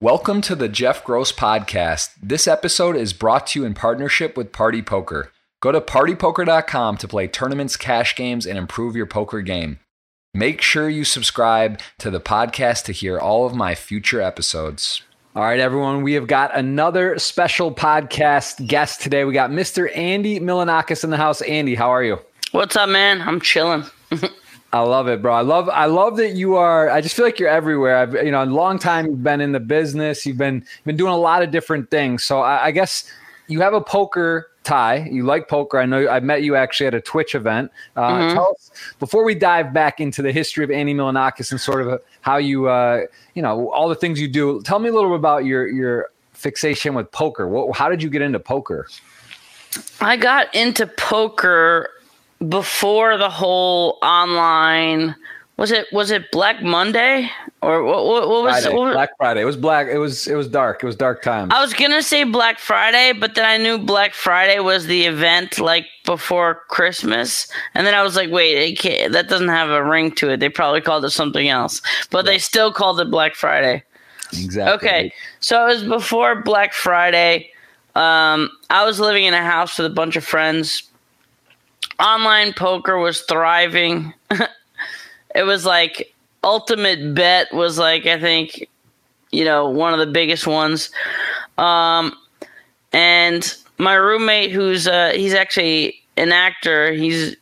Welcome to the Jeff Gross Podcast. This episode is brought to you in partnership with Party Poker. Go to partypoker.com to play tournaments, cash games, and improve your poker game. Make sure you subscribe to the podcast to hear all of my future episodes. All right, everyone, we have got another special podcast guest today. We got Mr. Andy Milonakis in the house. Andy, how are you? What's up, man? I'm chilling. I love it, bro. I love I love that you are. I just feel like you're everywhere. I've you know, a long time you've been in the business. You've been been doing a lot of different things. So I, I guess you have a poker tie. You like poker. I know I met you actually at a Twitch event. Uh, mm-hmm. Tell us before we dive back into the history of Andy Milonakis and sort of how you uh, you know all the things you do. Tell me a little bit about your your fixation with poker. What, how did you get into poker? I got into poker before the whole online was it was it Black Monday or what, what, what was, Friday, what Black Friday? It was black. It was it was dark. It was dark time. I was gonna say Black Friday, but then I knew Black Friday was the event like before Christmas, and then I was like, wait, that doesn't have a ring to it. They probably called it something else, but yeah. they still called it Black Friday. Exactly. Okay, so it was before Black Friday. Um, I was living in a house with a bunch of friends online poker was thriving. it was like ultimate bet was like I think you know one of the biggest ones. Um, and my roommate, who's uh, he's actually an actor. He's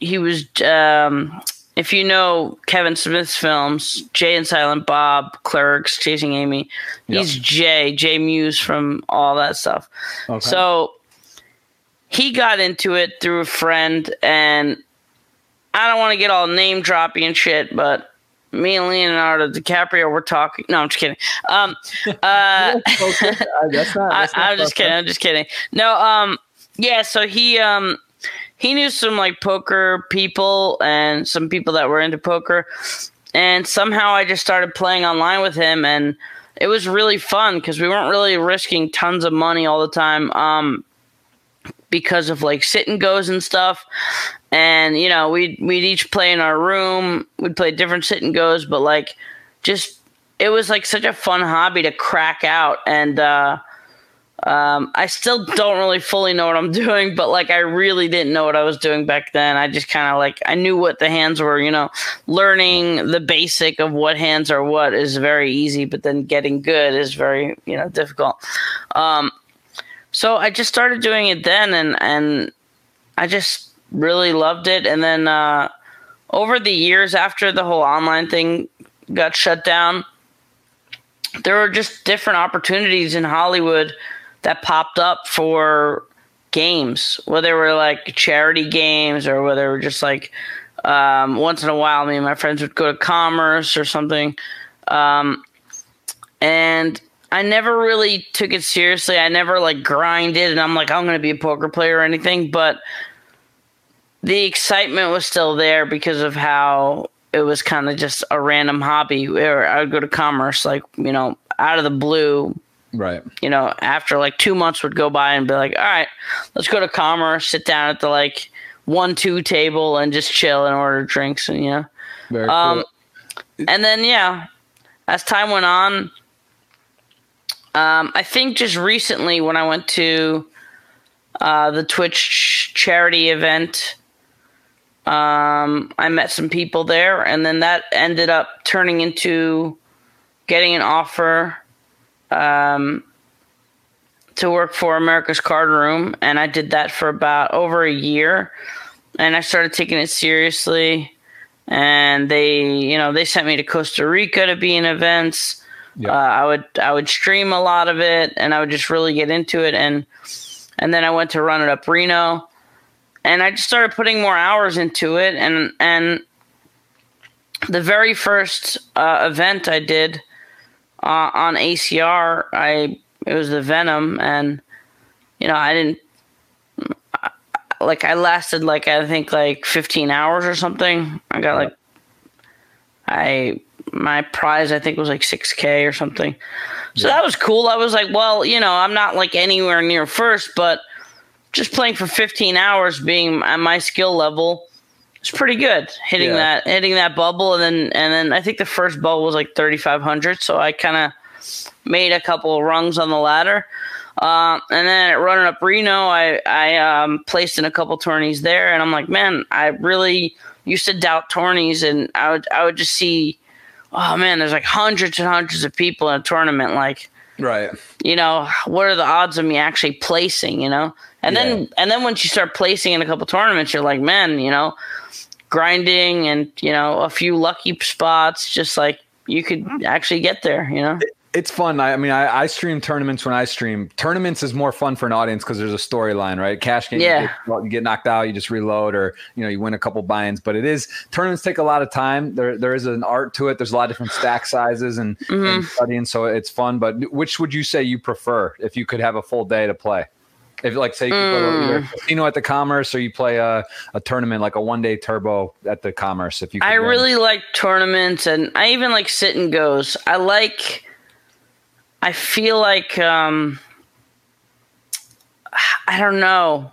he was um, if you know Kevin Smith's films, Jay and Silent Bob, Clerks, Chasing Amy. He's yep. Jay, Jay Mewes from all that stuff. Okay. So he got into it through a friend, and I don't want to get all name dropping and shit, but me and Leonardo DiCaprio were talking. No, I'm just kidding. Um, uh, that's not, that's I, am just kidding. I'm just kidding. No, um, yeah. So he, um, he knew some like poker people and some people that were into poker, and somehow I just started playing online with him, and it was really fun because we weren't really risking tons of money all the time. Um, because of like sit and goes and stuff. And you know, we'd we'd each play in our room. We'd play different sit and goes, but like just it was like such a fun hobby to crack out and uh um, I still don't really fully know what I'm doing, but like I really didn't know what I was doing back then. I just kind of like I knew what the hands were, you know. Learning the basic of what hands are what is very easy, but then getting good is very you know difficult. Um, so I just started doing it then, and and I just really loved it. And then uh, over the years, after the whole online thing got shut down, there were just different opportunities in Hollywood that popped up for games, whether were like charity games or whether were just like um, once in a while, me and my friends would go to Commerce or something. Um, and I never really took it seriously. I never like grinded and I'm like, I'm going to be a poker player or anything. But the excitement was still there because of how it was kind of just a random hobby where I would go to commerce, like, you know, out of the blue. Right. You know, after like two months would go by and be like, all right, let's go to commerce, sit down at the like one, two table and just chill and order drinks and, you know. Very um, cool. And then, yeah, as time went on, um, I think just recently when I went to uh, the Twitch charity event, um, I met some people there, and then that ended up turning into getting an offer um, to work for America's Card Room, and I did that for about over a year, and I started taking it seriously. And they, you know, they sent me to Costa Rica to be in events Yep. Uh, I would I would stream a lot of it, and I would just really get into it, and and then I went to run it up Reno, and I just started putting more hours into it, and and the very first uh, event I did uh, on ACR, I it was the Venom, and you know I didn't like I lasted like I think like 15 hours or something. I got like I my prize I think was like 6k or something. So yeah. that was cool. I was like, well, you know, I'm not like anywhere near first, but just playing for 15 hours being at my skill level it's pretty good hitting yeah. that hitting that bubble and then and then I think the first bubble was like 3500 so I kind of made a couple rungs on the ladder. Uh, and then at running up Reno, I I um, placed in a couple tourneys there, and I'm like, man, I really used to doubt tourneys, and I would I would just see, oh man, there's like hundreds and hundreds of people in a tournament, like, right, you know, what are the odds of me actually placing, you know? And yeah. then and then once you start placing in a couple tournaments, you're like, man, you know, grinding and you know a few lucky spots, just like you could mm-hmm. actually get there, you know it's fun. I, I mean, I, I, stream tournaments when I stream. Tournaments is more fun for an audience because there's a storyline, right? Cash game, yeah. You get, you get, knocked out, you just reload, or you know, you win a couple buy-ins. But it is tournaments take a lot of time. There, there is an art to it. There's a lot of different stack sizes and, mm-hmm. and studying, so it's fun. But which would you say you prefer if you could have a full day to play? If like say you mm. play either casino at the Commerce or you play a, a tournament like a one day turbo at the Commerce. If you, I win. really like tournaments, and I even like sit and goes. I like I feel like um, I don't know.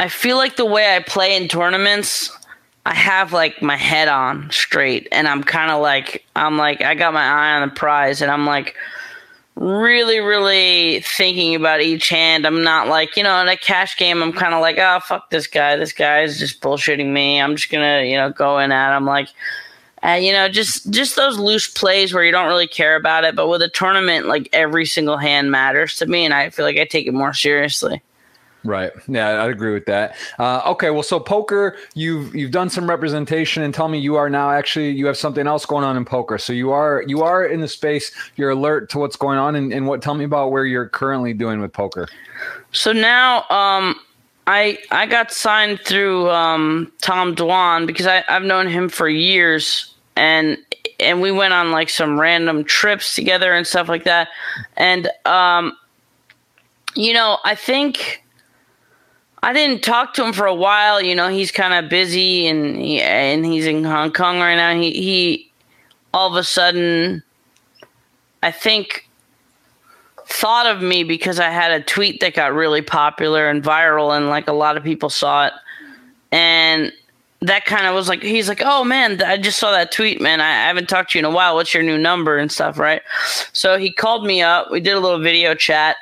I feel like the way I play in tournaments, I have like my head on straight, and I'm kind of like I'm like I got my eye on the prize, and I'm like really, really thinking about each hand. I'm not like you know in a cash game. I'm kind of like oh fuck this guy. This guy is just bullshitting me. I'm just gonna you know go in at him like and you know, just just those loose plays where you don't really care about it, but with a tournament, like every single hand matters to me, and I feel like I take it more seriously. Right. Yeah, I agree with that. Uh, okay. Well, so poker, you've you've done some representation, and tell me you are now actually you have something else going on in poker. So you are you are in the space. You're alert to what's going on, and, and what? Tell me about where you're currently doing with poker. So now, um, I I got signed through um, Tom Dwan because I, I've known him for years and and we went on like some random trips together and stuff like that. And um, you know, I think I didn't talk to him for a while. You know, he's kind of busy and he, and he's in Hong Kong right now. He he all of a sudden, I think thought of me because I had a tweet that got really popular and viral, and like a lot of people saw it. And that kind of was like, he's like, oh man, I just saw that tweet, man. I haven't talked to you in a while. What's your new number and stuff, right? So he called me up. We did a little video chat.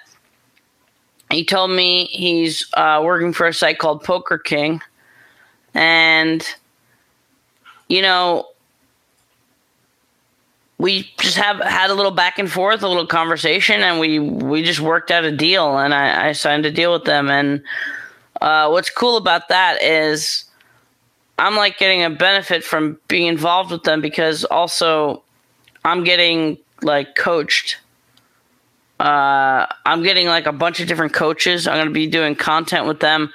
He told me he's uh, working for a site called Poker King. And, you know, we just have had a little back and forth, a little conversation, and we we just worked out a deal, and I, I signed a deal with them. And uh, what's cool about that is I'm like getting a benefit from being involved with them because also I'm getting like coached uh, I'm getting like a bunch of different coaches. I'm going to be doing content with them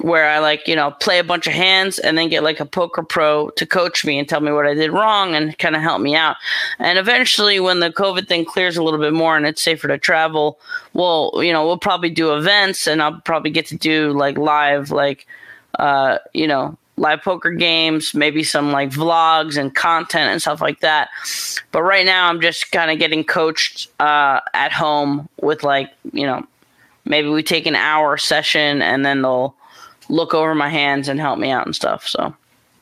where I like, you know, play a bunch of hands and then get like a poker pro to coach me and tell me what I did wrong and kind of help me out. And eventually, when the COVID thing clears a little bit more and it's safer to travel, well, you know, we'll probably do events and I'll probably get to do like live, like, uh, you know, live poker games, maybe some like vlogs and content and stuff like that. But right now, I'm just kind of getting coached uh, at home with like, you know, maybe we take an hour session and then they'll look over my hands and help me out and stuff. So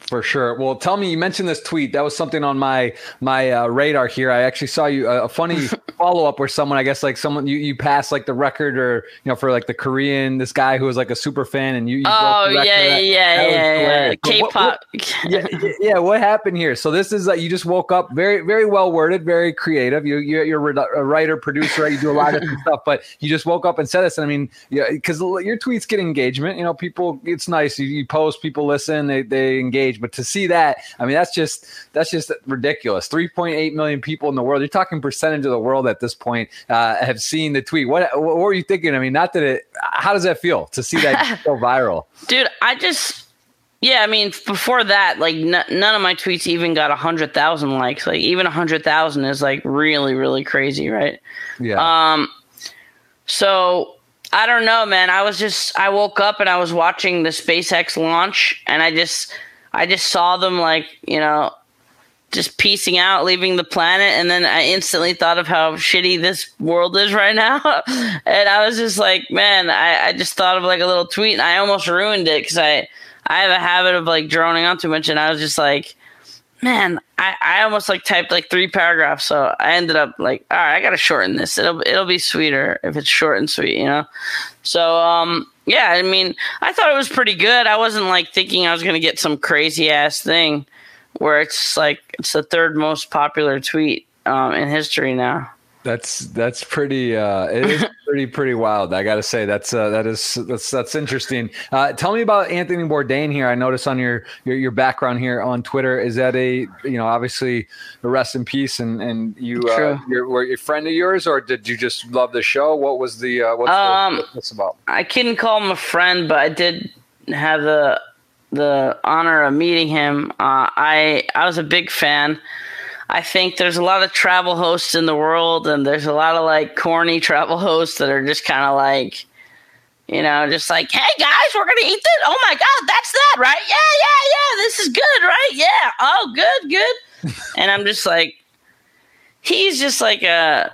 for sure. Well, tell me, you mentioned this tweet. That was something on my my uh, radar here. I actually saw you uh, a funny follow up where someone, I guess, like someone you, you passed like the record or you know for like the Korean this guy who was like a super fan and you. you oh yeah, yeah, yeah, yeah, yeah. K-pop. yeah, yeah. What happened here? So this is like you just woke up very very well worded, very creative. You you're, you're a writer, producer. You do a lot of stuff, but you just woke up and said this. And I mean, yeah, because your tweets get engagement. You know, people. It's nice. You, you post, people listen, they they engage but to see that, I mean, that's just that's just ridiculous. 3.8 million people in the world. You're talking percentage of the world at this point uh, have seen the tweet. What what were you thinking? I mean, not that it. How does that feel to see that go viral, dude? I just. Yeah, I mean, before that, like n- none of my tweets even got a hundred thousand likes. Like even a hundred thousand is like really, really crazy, right? Yeah. Um. So I don't know, man. I was just I woke up and I was watching the SpaceX launch, and I just I just saw them like, you know, just piecing out, leaving the planet, and then I instantly thought of how shitty this world is right now. and I was just like, man, I, I just thought of like a little tweet and I almost ruined it because I I have a habit of like droning on too much and I was just like man, I, I almost like typed like three paragraphs, so I ended up like, all right, I gotta shorten this. It'll it'll be sweeter if it's short and sweet, you know. So um, yeah, I mean, I thought it was pretty good. I wasn't like thinking I was gonna get some crazy ass thing where it's like it's the third most popular tweet um, in history now. That's that's pretty. Uh, it is pretty pretty wild. I got to say that's uh, that is that's that's interesting. Uh, tell me about Anthony Bourdain here. I noticed on your, your your background here on Twitter. Is that a you know obviously rest in peace and and you uh, you're, were a friend of yours or did you just love the show? What was the uh, what's um, the, what's about? I couldn't call him a friend, but I did have the the honor of meeting him. Uh, I I was a big fan. I think there's a lot of travel hosts in the world, and there's a lot of like corny travel hosts that are just kind of like, you know, just like, hey guys, we're gonna eat this. Oh my god, that's that, right? Yeah, yeah, yeah. This is good, right? Yeah. Oh, good, good. and I'm just like, he's just like a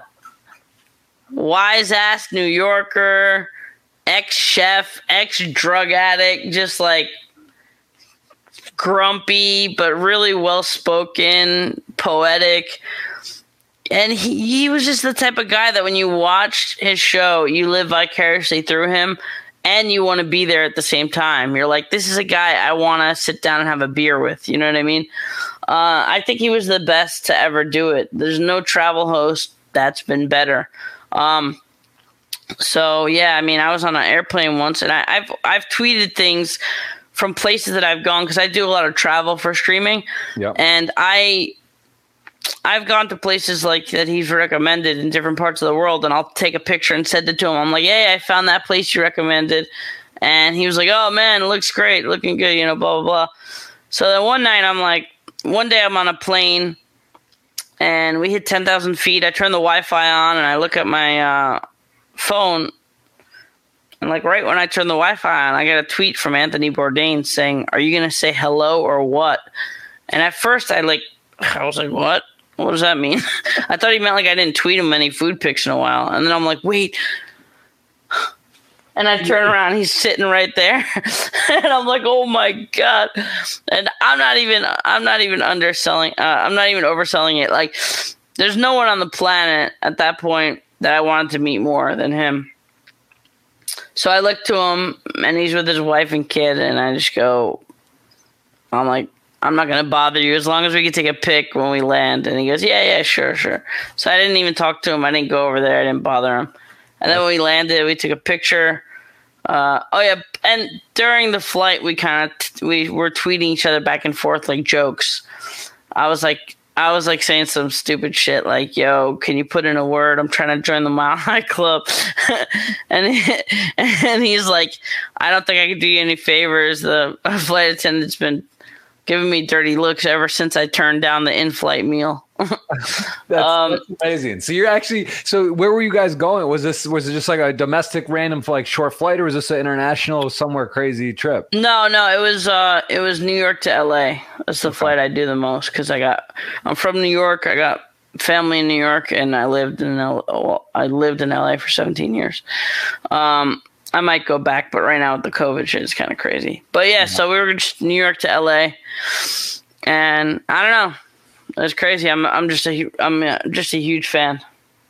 wise ass New Yorker, ex chef, ex drug addict, just like grumpy but really well spoken, poetic. And he, he was just the type of guy that when you watched his show, you live vicariously through him and you want to be there at the same time. You're like, this is a guy I want to sit down and have a beer with. You know what I mean? Uh, I think he was the best to ever do it. There's no travel host that's been better. Um, so yeah, I mean, I was on an airplane once, and I, I've I've tweeted things from places that I've gone because I do a lot of travel for streaming. Yep. And I I've gone to places like that he's recommended in different parts of the world, and I'll take a picture and send it to him. I'm like, "Hey, I found that place you recommended," and he was like, "Oh man, it looks great, looking good," you know, blah blah blah. So then one night, I'm like, one day I'm on a plane, and we hit ten thousand feet. I turn the Wi-Fi on, and I look at my uh, phone, and like right when I turn the Wi-Fi on, I get a tweet from Anthony Bourdain saying, "Are you gonna say hello or what?" And at first, I like, I was like, "What? What does that mean?" I thought he meant like I didn't tweet him any food pics in a while, and then I'm like, "Wait." And I turn around, he's sitting right there, and I'm like, "Oh my god!" And I'm not even, I'm not even underselling, uh, I'm not even overselling it. Like, there's no one on the planet at that point that I wanted to meet more than him. So I look to him, and he's with his wife and kid, and I just go, I'm like, I'm not gonna bother you as long as we can take a pic when we land. And he goes, Yeah, yeah, sure, sure. So I didn't even talk to him. I didn't go over there. I didn't bother him. And then when we landed, we took a picture. Uh, oh yeah, and during the flight, we kind of t- we were tweeting each other back and forth like jokes. I was like, I was like saying some stupid shit like, "Yo, can you put in a word? I'm trying to join the Mile High Club," and and he's like, "I don't think I can do you any favors. The flight attendant's been giving me dirty looks ever since I turned down the in-flight meal." that's, um, that's, amazing. So you're actually so where were you guys going? Was this was it just like a domestic random like short flight or was this an international somewhere crazy trip? No, no, it was uh it was New York to LA. That's the okay. flight I do the most cuz I got I'm from New York. I got family in New York and I lived in L- I lived in LA for 17 years. Um I might go back, but right now with the COVID shit, it's kind of crazy. But yeah, yeah, so we were just New York to LA, and I don't know. That's crazy. I'm I'm just a I'm just a huge fan.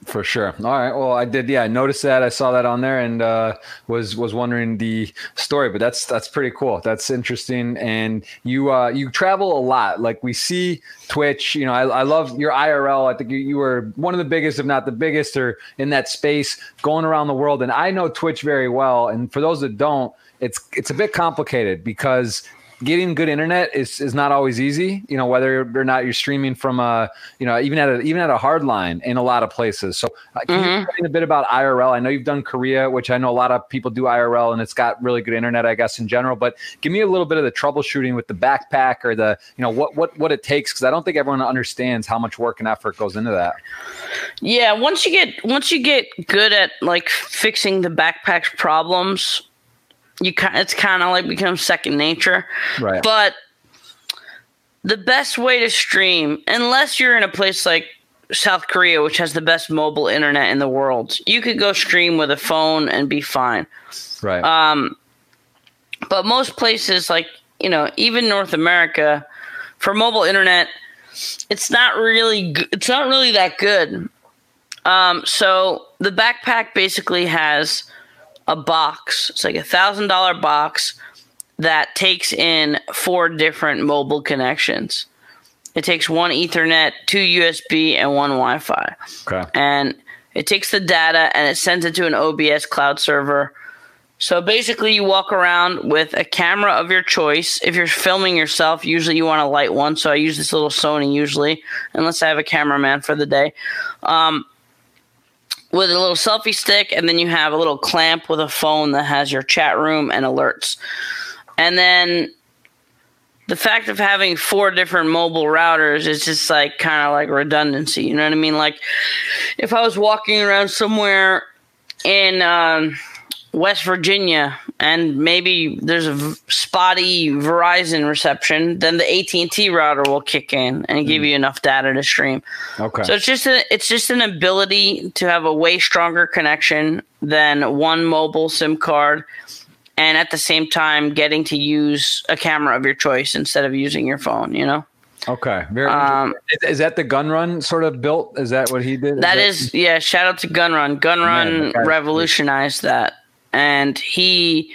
For sure. All right. Well, I did. Yeah, I noticed that. I saw that on there and uh, was was wondering the story. But that's that's pretty cool. That's interesting. And you uh, you travel a lot. Like we see Twitch. You know, I, I love your IRL. I think you, you were one of the biggest, if not the biggest, or in that space, going around the world. And I know Twitch very well. And for those that don't, it's it's a bit complicated because getting good internet is is not always easy. You know, whether or not you're streaming from a, you know, even at a even at a hard line in a lot of places. So, uh, can mm-hmm. you explain a bit about IRL? I know you've done Korea, which I know a lot of people do IRL, and it's got really good internet, I guess, in general. But give me a little bit of the troubleshooting with the backpack or the, you know, what what what it takes because I don't think everyone understands how much work and effort goes into that. Yeah, once you get once you get good at like fixing the backpack's problems you kind it's kind of like becomes second nature. Right. But the best way to stream, unless you're in a place like South Korea, which has the best mobile internet in the world, you could go stream with a phone and be fine. Right. Um, but most places, like you know, even North America, for mobile internet, it's not really it's not really that good. Um, so the backpack basically has a box. It's like a thousand dollar box that takes in four different mobile connections. It takes one Ethernet, two USB, and one Wi Fi. Okay. And it takes the data and it sends it to an OBS cloud server. So basically, you walk around with a camera of your choice. If you're filming yourself, usually you want a light one. So I use this little Sony usually, unless I have a cameraman for the day. Um, with a little selfie stick, and then you have a little clamp with a phone that has your chat room and alerts. And then the fact of having four different mobile routers is just like kind of like redundancy. You know what I mean? Like if I was walking around somewhere in um, West Virginia and maybe there's a v- spotty Verizon reception, then the AT and T router will kick in and give you enough data to stream. Okay. So it's just a, it's just an ability to have a way stronger connection than one mobile SIM card, and at the same time getting to use a camera of your choice instead of using your phone. You know. okay. Very. Um, is, is that the Gunrun sort of built? Is that what he did? That is, yeah. Shout out to Gunrun. Gun Run revolutionized that, and he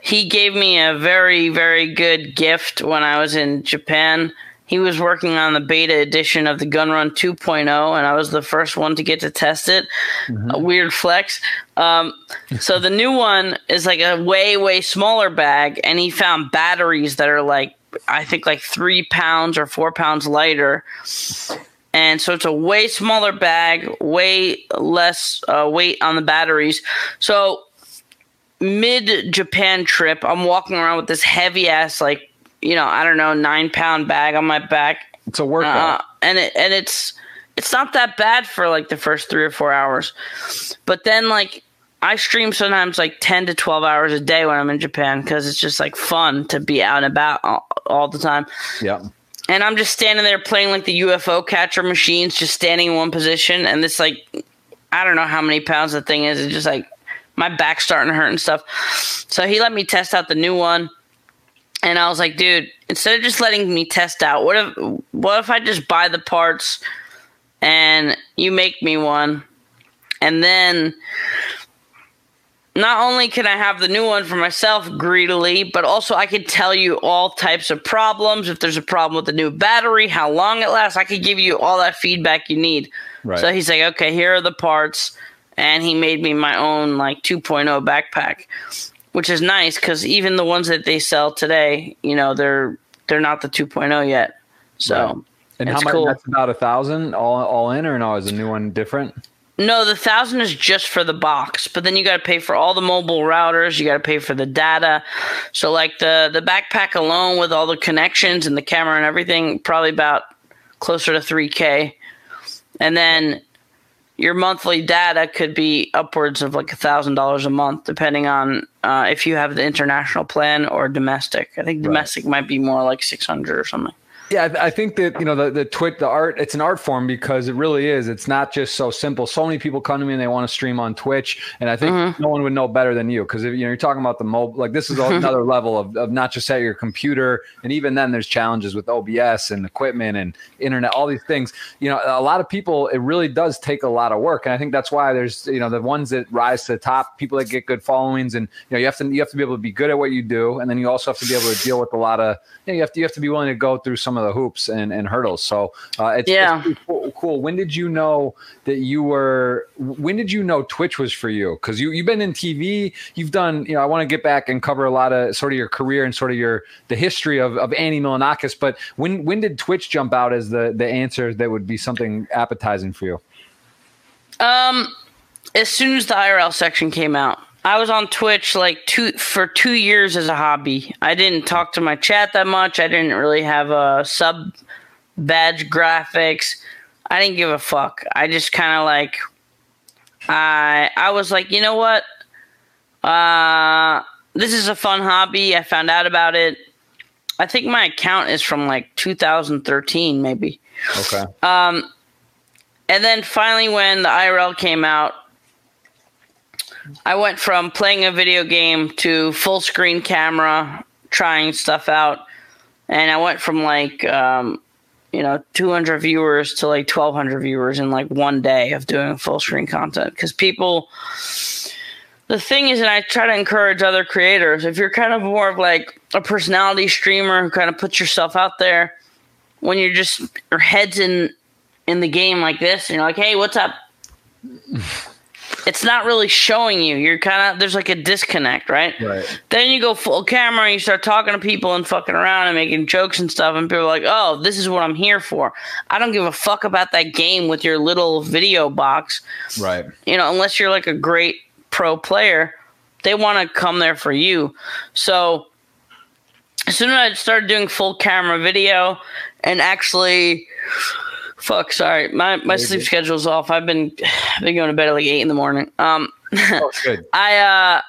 he gave me a very very good gift when I was in Japan. He was working on the beta edition of the Gunrun 2.0, and I was the first one to get to test it. A weird flex. Um, so the new one is like a way way smaller bag, and he found batteries that are like I think like three pounds or four pounds lighter and so it's a way smaller bag, way less uh, weight on the batteries. So mid Japan trip, I'm walking around with this heavy ass, like you know, I don't know, nine pound bag on my back, It's a workout. uh, and it and it's it's not that bad for like the first three or four hours, but then like. I stream sometimes like 10 to 12 hours a day when I'm in Japan because it's just like fun to be out and about all, all the time yeah. and I'm just standing there playing like the UFO catcher machines, just standing in one position, and this like I don't know how many pounds the thing is. It's just like my back's starting to hurt and stuff. So he let me test out the new one, and I was like, dude, instead of just letting me test out, what if what if I just buy the parts and you make me one, and then not only can I have the new one for myself greedily, but also I can tell you all types of problems. If there's a problem with the new battery, how long it lasts, I could give you all that feedback you need. Right. So he's like, okay, here are the parts. And he made me my own like 2.0 backpack, which is nice because even the ones that they sell today, you know, they're they're not the 2.0 yet. So Right. and how much? cool. That's about a thousand all all in, or no? Is the new one different? No, the thousand is just for the box, but then you got to pay for all the mobile routers. You got to pay for the data. So, like the the backpack alone with all the connections and the camera and everything, probably about closer to three k. And then your monthly data could be upwards of like a thousand dollars a month, depending on uh, if you have the international plan or domestic. I think domestic might be more like six hundred or something. Yeah, I I think that you know the the twit the art it's an art form because it really is. It's not just so simple. So many people come to me and they want to stream on Twitch, and I think Mm-hmm. no one would know better than you because if you know you're talking about the mobile, like this is another level of, of not just at your computer, and even then there's challenges with OBS and equipment and internet, all these things. You know, a lot of people it really does take a lot of work, and I think that's why there's you know the ones that rise to the top, people that get good followings, and you know you have to you have to be able to be good at what you do, and then you also have to be able to deal with a lot of you, know, you have to you have to be willing to go through some of the hoops and, and hurdles. So uh, it's, Yeah. it's cool, cool. When did you know that you were? When did you know Twitch was for you? Because you you've been in TV, you've done. You know, I want to get back and cover a lot of sort of your career and sort of your the history of of Andy Milonakis. But when when did Twitch jump out as the the answer that would be something appetizing for you? Um, as soon as the IRL section came out, I was on Twitch like two for two years as a hobby. I didn't talk to my chat that much. I didn't really have a sub badge graphics. I didn't give a fuck. I just kind of like I I was like, you know what? Uh, this is a fun hobby. I found out about it. I think my account is from like 2013, maybe. Okay. Um, and then finally, when the IRL came out, I went from playing a video game to full screen camera, trying stuff out, and I went from like um, you know 200 viewers to like 1200 viewers in like one day of doing full screen content. Because people the thing is and i try to encourage other creators if you're kind of more of like a personality streamer who kind of puts yourself out there when you're just your head's in in the game like this and you're like hey what's up it's not really showing you. You're kind of there's like a disconnect, right? Right. Then you go full camera and you start talking to people and fucking around and making jokes and stuff, and people are like, "Oh, this is what I'm here for." I don't give a fuck about that game with your little video box, Right. you know, unless you're like a great pro player. They want to come there for you. So as soon as I started doing full camera video and actually fuck sorry. My my Very sleep schedule's off. I've been I've been going to bed at like eight in the morning. Um Oh, good. i uh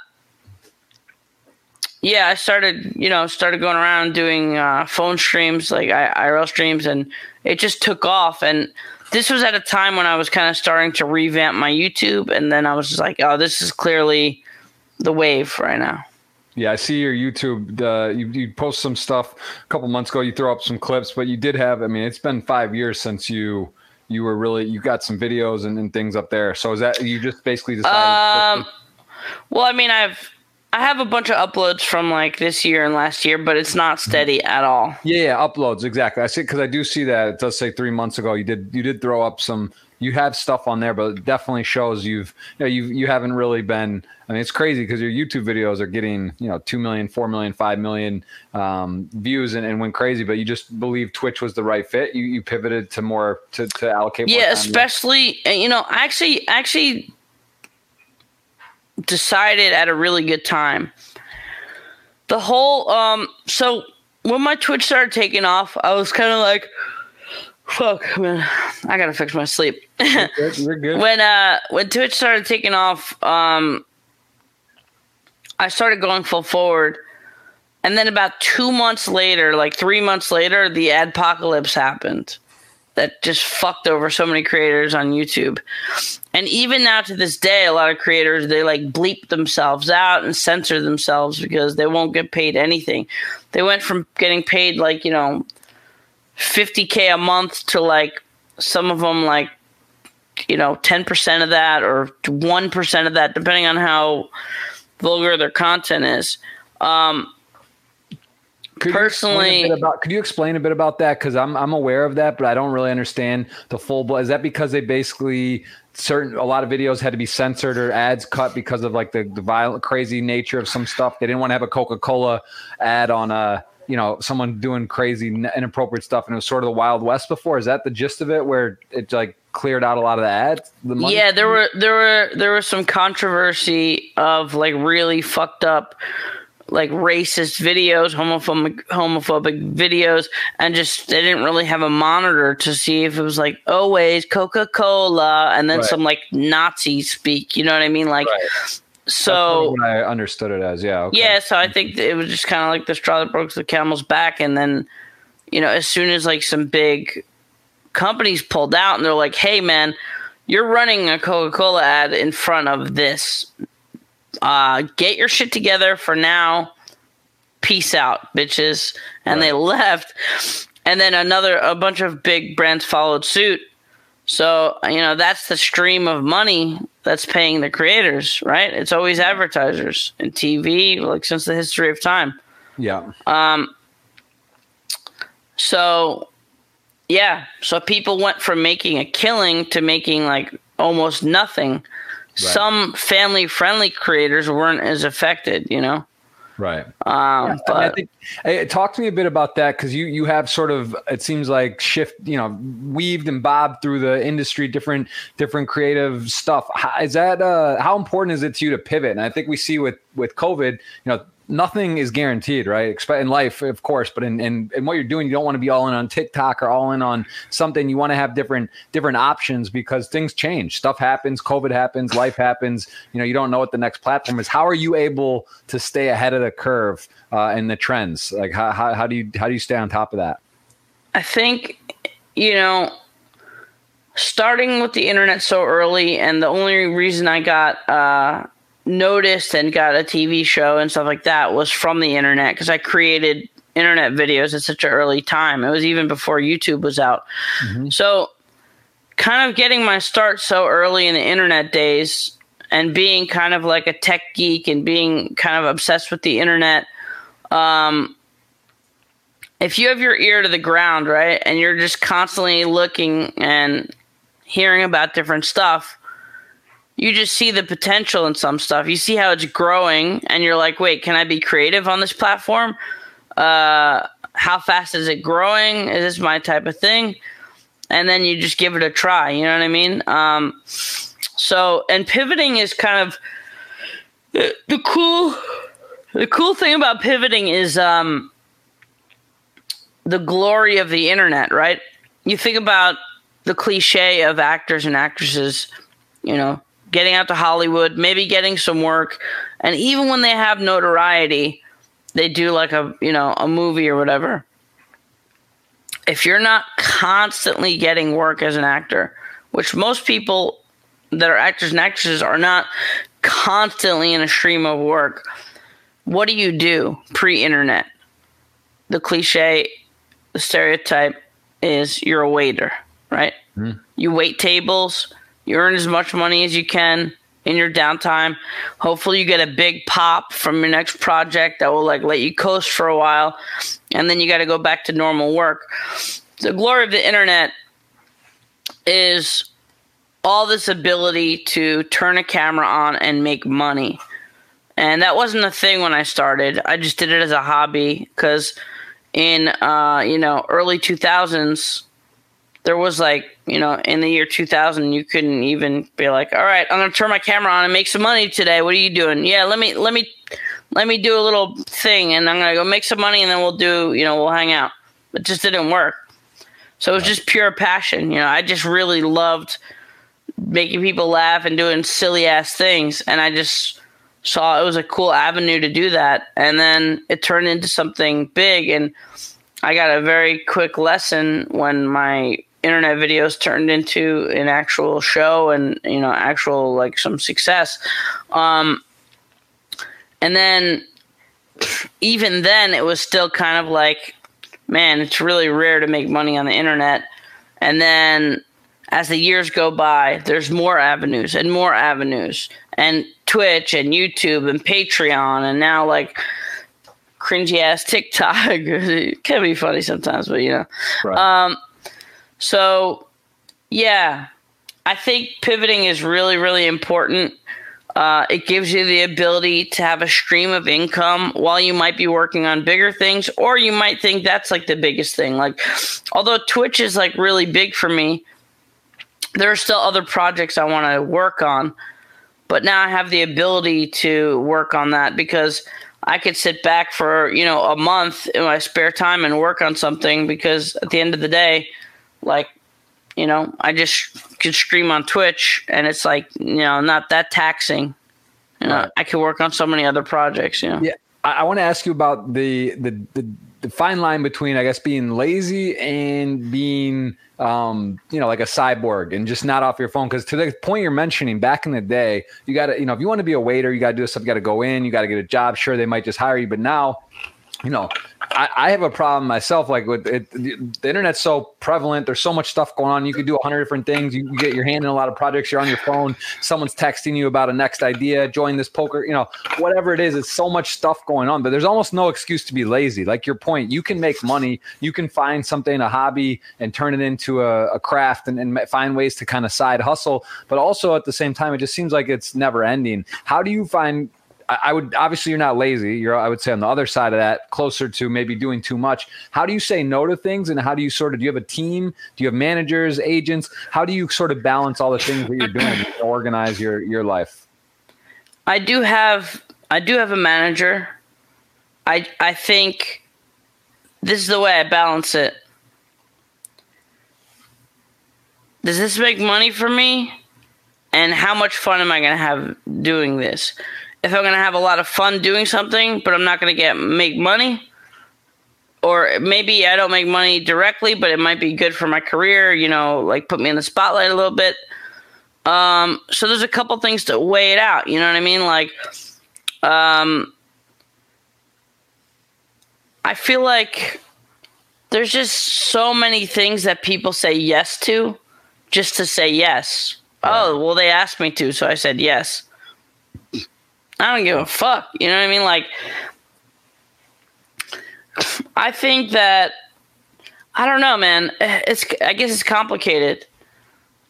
yeah i started you know started going around doing uh phone streams like I, irl streams and it just took off. And this was at a time when i was kind of starting to revamp my youtube and then i was just like oh this is clearly the wave right now Yeah, I see your YouTube. Uh, you, you post some stuff a couple months ago. You throw up some clips, but you did have. I mean, it's been five years since you you were really you got some videos and, and things up there. So is that you just basically decided? Um, well, I mean, I've I have a bunch of uploads from like this year and last year, but it's not steady at all. yeah, yeah, uploads exactly. I see because I do see that it does say three months ago you did you did throw up some. You have stuff on there, but it definitely shows you've you know you you haven't really been. I mean, it's crazy because your YouTube videos are getting you know two million, four million, five million um, views and, and went crazy. But you just believe Twitch was the right fit. You you pivoted to more to, to allocate. more Yeah, especially uh, you know, I actually actually decided at a really good time. The whole um so when my Twitch started taking off, I was kind of like fuck, man, I got to fix my sleep. You're good. You're good. when uh when Twitch started taking off, um I started going full forward. And then about two months later, like three months later, the adpocalypse happened. That just fucked over so many creators on YouTube. And even now to this day, a lot of creators they like bleep themselves out and censor themselves because they won't get paid anything. They went from getting paid like, you know, 50k a month to like some of them like you know 10% of that or 1% of that depending on how vulgar their content is um Could you explain a personally- about, could you explain a bit about that? Because I'm I'm aware of that, but I don't really understand the full. Is that because they basically certain a lot of videos had to be censored or ads cut because of like the, the violent, crazy nature of some stuff? They didn't want to have a Coca Cola ad on a you know someone doing crazy inappropriate stuff, and it was sort of the Wild West before. Is that the gist of it, where it like cleared out a lot of the ads? The yeah there were there were there was some controversy of like really fucked up like racist videos homophobic homophobic videos and just they didn't really have a monitor to see if it was like always coca-cola and then Right. some like nazi speak you know what i mean like Right. So what I understood it as. Yeah. okay. Yeah, so I think it was just kind of like the straw that broke the camel's back, and then, you know, as soon as like some big companies pulled out, and they're like, "Hey, man, you're running a Coca-Cola ad in front of this. Uh, get your shit together for now. Peace out, bitches." And they left, and then another a bunch of big brands followed suit. So you know that's the stream of money that's paying the creators, right? It's always advertisers and TV, like since the history of time. Yeah. Um, so yeah, so people went from making a killing to making like almost nothing. Some family-friendly creators weren't as affected, you know. Right. Um, I, mean, I think, hey, talk to me a bit about that because you you have sort of it seems like shift you know weaved and bobbed through the industry different different creative stuff. How, is that uh, how important is it to you to pivot? And I think we see with with COVID, you know. Nothing is guaranteed, right? In life, of course, but in, in in what you're doing, you don't want to be all in on TikTok or all in on something. You want to have different different options because things change, stuff happens, COVID happens, life happens. You know, you don't know what the next platform is. How are you able to stay ahead of the curve uh, and the trends? Like how, how how do you how do you stay on top of that? I think you know, starting with the internet so early, and the only reason I got uh, noticed and got a TV show and stuff like that was from the internet because I created internet videos at such an early time. It was even before YouTube was out. Mm-hmm. So, kind of getting my start so early in the internet days and being kind of like a tech geek and being kind of obsessed with the internet. Um, if you have your ear to the ground, right, and you're just constantly looking and hearing about different stuff, you just see the potential in some stuff. You see how it's growing, and you're like, wait, can I be creative on this platform? Uh, how fast is it growing? Is this my type of thing? And then you just give it a try. You know what I mean? Um, so, and pivoting is kind of the, the cool. The cool thing about pivoting is um, the glory of the internet, right? You think about the cliche of actors and actresses, you know, getting out to Hollywood, maybe getting some work, and even when they have notoriety, they do like a, you know, a movie or whatever. If you're not constantly getting work as an actor, which most people that are actors and actresses are not constantly in a stream of work, what do you do pre-internet? The cliche the stereotype is you're a waiter, right? Mm. You wait tables, you earn as much money as you can in your downtime. Hopefully you get a big pop from your next project that will like let you coast for a while and then you got to go back to normal work. The glory of the internet is all this ability to turn a camera on and make money. And that wasn't a thing when I started. I just did it as a hobby cuz in uh, you know early 2000s there was like you know in the year 2000 you couldn't even be like all right i'm gonna turn my camera on and make some money today what are you doing yeah let me let me let me do a little thing and i'm gonna go make some money and then we'll do you know we'll hang out it just didn't work so it was just pure passion you know i just really loved making people laugh and doing silly ass things and i just saw it was a cool avenue to do that. And then it turned into something big. And I got a very quick lesson when my internet videos turned into an actual show and, you know, actual like some success. Um, and then even then, it was still kind of like, man, it's really rare to make money on the internet. And then as the years go by, there's more avenues and more avenues, and Twitch and YouTube and Patreon, and now like cringy ass TikTok. it can be funny sometimes, but you know. Right. Um, so yeah, I think pivoting is really, really important. Uh, it gives you the ability to have a stream of income while you might be working on bigger things, or you might think that's like the biggest thing. Like, although Twitch is like really big for me, there are still other projects I want to work on, but now I have the ability to work on that because I could sit back for, you know, a month in my spare time and work on something because at the end of the day, like, you know, I just could stream on Twitch and it's like, you know, not that taxing. You know, right. I could work on so many other projects, you know. Yeah. I, I want to ask you about the, the the the fine line between I guess being lazy and being um, you know like a cyborg and just not off your phone because to the point you're mentioning back in the day you got to you know if you want to be a waiter you got to do stuff you got to go in you got to get a job sure they might just hire you but now you know I, I, have a problem myself. Like with it, the, internet's so prevalent. There's so much stuff going on. You could do a hundred different things. You, you, get your hand in a lot of projects. You're on your phone. Someone's texting you about a next idea. Join this poker. You know, whatever it is. It's so much stuff going on. But there's almost no excuse to be lazy. Like your point, you can make money. You can find something, a hobby, and turn it into a, a craft, and, and find ways to kind of side hustle. But also at the same time, it just seems like it's never ending. How do you find I would obviously you're not lazy. You're I would say on the other side of that, closer to maybe doing too much. How do you say no to things, and how do you sort of do you have a team? Do you have managers, agents? How do you sort of balance all the things that you're doing to organize your your life? I do have I do have a manager. I I think this is the way I balance it. Does this make money for me? And how much fun am I going to have doing this? If I'm to have a lot of fun doing something, but I'm not to get make money, or maybe I don't make money directly, but it might be good for my career, you know, like put me in the spotlight a little bit. Um, so there's a couple things to weigh it out, you know what I mean? Like, um, I feel like there's just so many things that people say yes to just to say yes. Oh, well, they asked me to, so I said yes. I don't give a fuck. You know what I mean? Like, I think that I don't know, man. It's I guess it's complicated.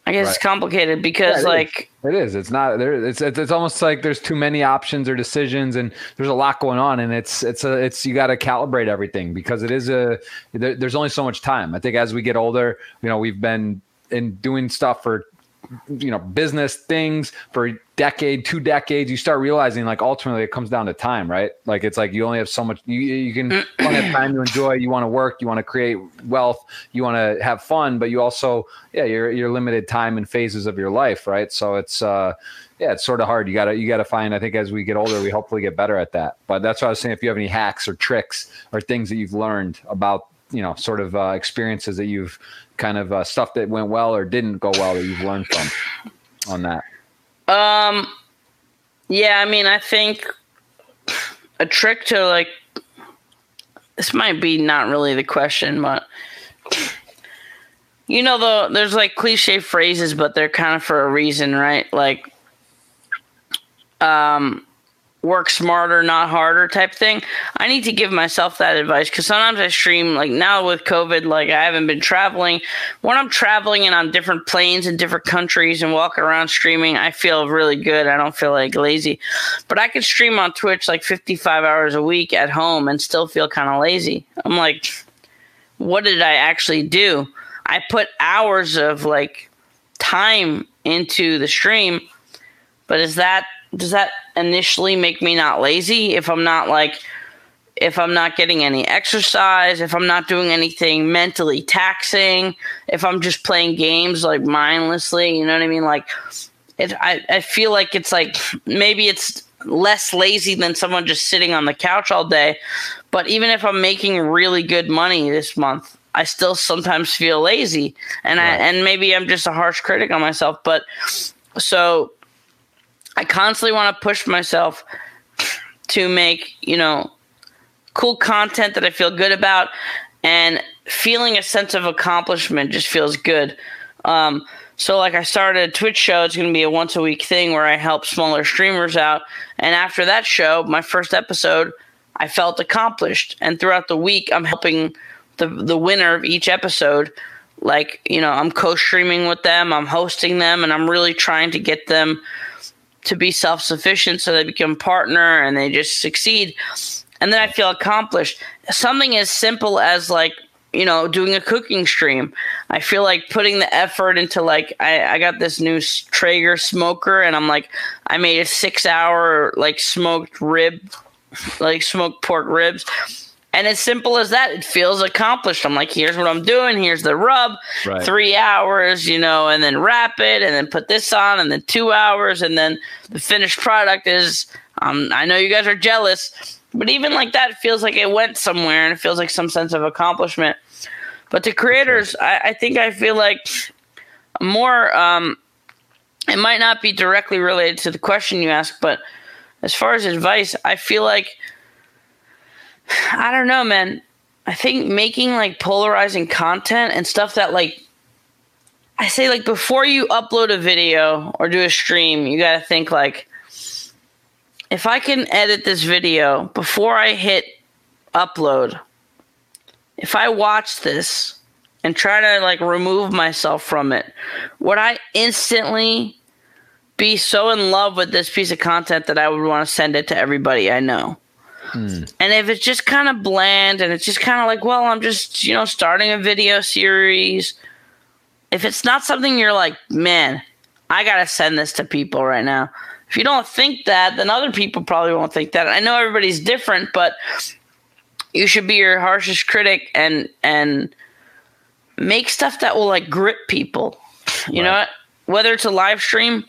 I guess right. it's complicated because yeah, it like is. it is. It's not there. It's, it's it's almost like there's too many options or decisions, and there's a lot going on, and it's it's a it's you got to calibrate everything because it is a there, there's only so much time. I think as we get older, you know, we've been in doing stuff for you know business things for a decade two decades you start realizing like ultimately it comes down to time right? Like it's like you only have so much you, you can only have time to enjoy you want to work you want to create wealth you want to have fun but you also yeah you're you're limited time and phases of your life right? So it's uh yeah it's sort of hard. You gotta you gotta find i think as we get older we hopefully get better at that. But that's what i was saying if you have any hacks or tricks or things that you've learned about you know sort of uh, experiences that you've kind of uh, stuff that went well or didn't go well that you've learned from on that? Um, yeah, I mean, I think a trick to like this might be not really the question, but you know, the there's like cliche phrases, but they're kind of for a reason, right? Like, um, work smarter, not harder type thing. I need to give myself that advice because sometimes I stream, like now with COVID, like I haven't been traveling. When I'm traveling and on different planes in different countries and walking around streaming, I feel really good. I don't feel like lazy. But I could stream on Twitch like 55 hours a week at home and still feel kind of lazy. I'm like, what did I actually do? I put hours of like time into the stream, but is that does that initially make me not lazy if I'm not like if I'm not getting any exercise, if I'm not doing anything mentally taxing, if I'm just playing games like mindlessly, you know what I mean? Like it I, I feel like it's like maybe it's less lazy than someone just sitting on the couch all day. But even if I'm making really good money this month, I still sometimes feel lazy. And right. I and maybe I'm just a harsh critic on myself. But so I constantly want to push myself to make, you know, cool content that I feel good about and feeling a sense of accomplishment just feels good. Um, so like I started a Twitch show, it's going to be a once a week thing where I help smaller streamers out. And after that show, my first episode, I felt accomplished. And throughout the week, I'm helping the the winner of each episode like, you know, I'm co-streaming with them, I'm hosting them and I'm really trying to get them to be self sufficient so they become partner and they just succeed. And then I feel accomplished. Something as simple as like, you know, doing a cooking stream. I feel like putting the effort into like I, I got this new Traeger smoker and I'm like I made a six hour like smoked rib like smoked pork ribs and as simple as that, it feels accomplished. I'm like, here's what I'm doing. Here's the rub. Right. Three hours, you know, and then wrap it and then put this on and then two hours. And then the finished product is, um, I know you guys are jealous, but even like that, it feels like it went somewhere and it feels like some sense of accomplishment. But to creators, I, I think I feel like more, um, it might not be directly related to the question you asked, but as far as advice, I feel like I don't know, man. I think making like polarizing content and stuff that like I say like before you upload a video or do a stream, you got to think like if I can edit this video before I hit upload, if I watch this and try to like remove myself from it, would I instantly be so in love with this piece of content that I would want to send it to everybody I know? Hmm. And if it's just kind of bland and it's just kind of like, well, I'm just, you know, starting a video series. If it's not something you're like, man, I got to send this to people right now. If you don't think that, then other people probably won't think that. I know everybody's different, but you should be your harshest critic and and make stuff that will like grip people. You right. know what? Whether it's a live stream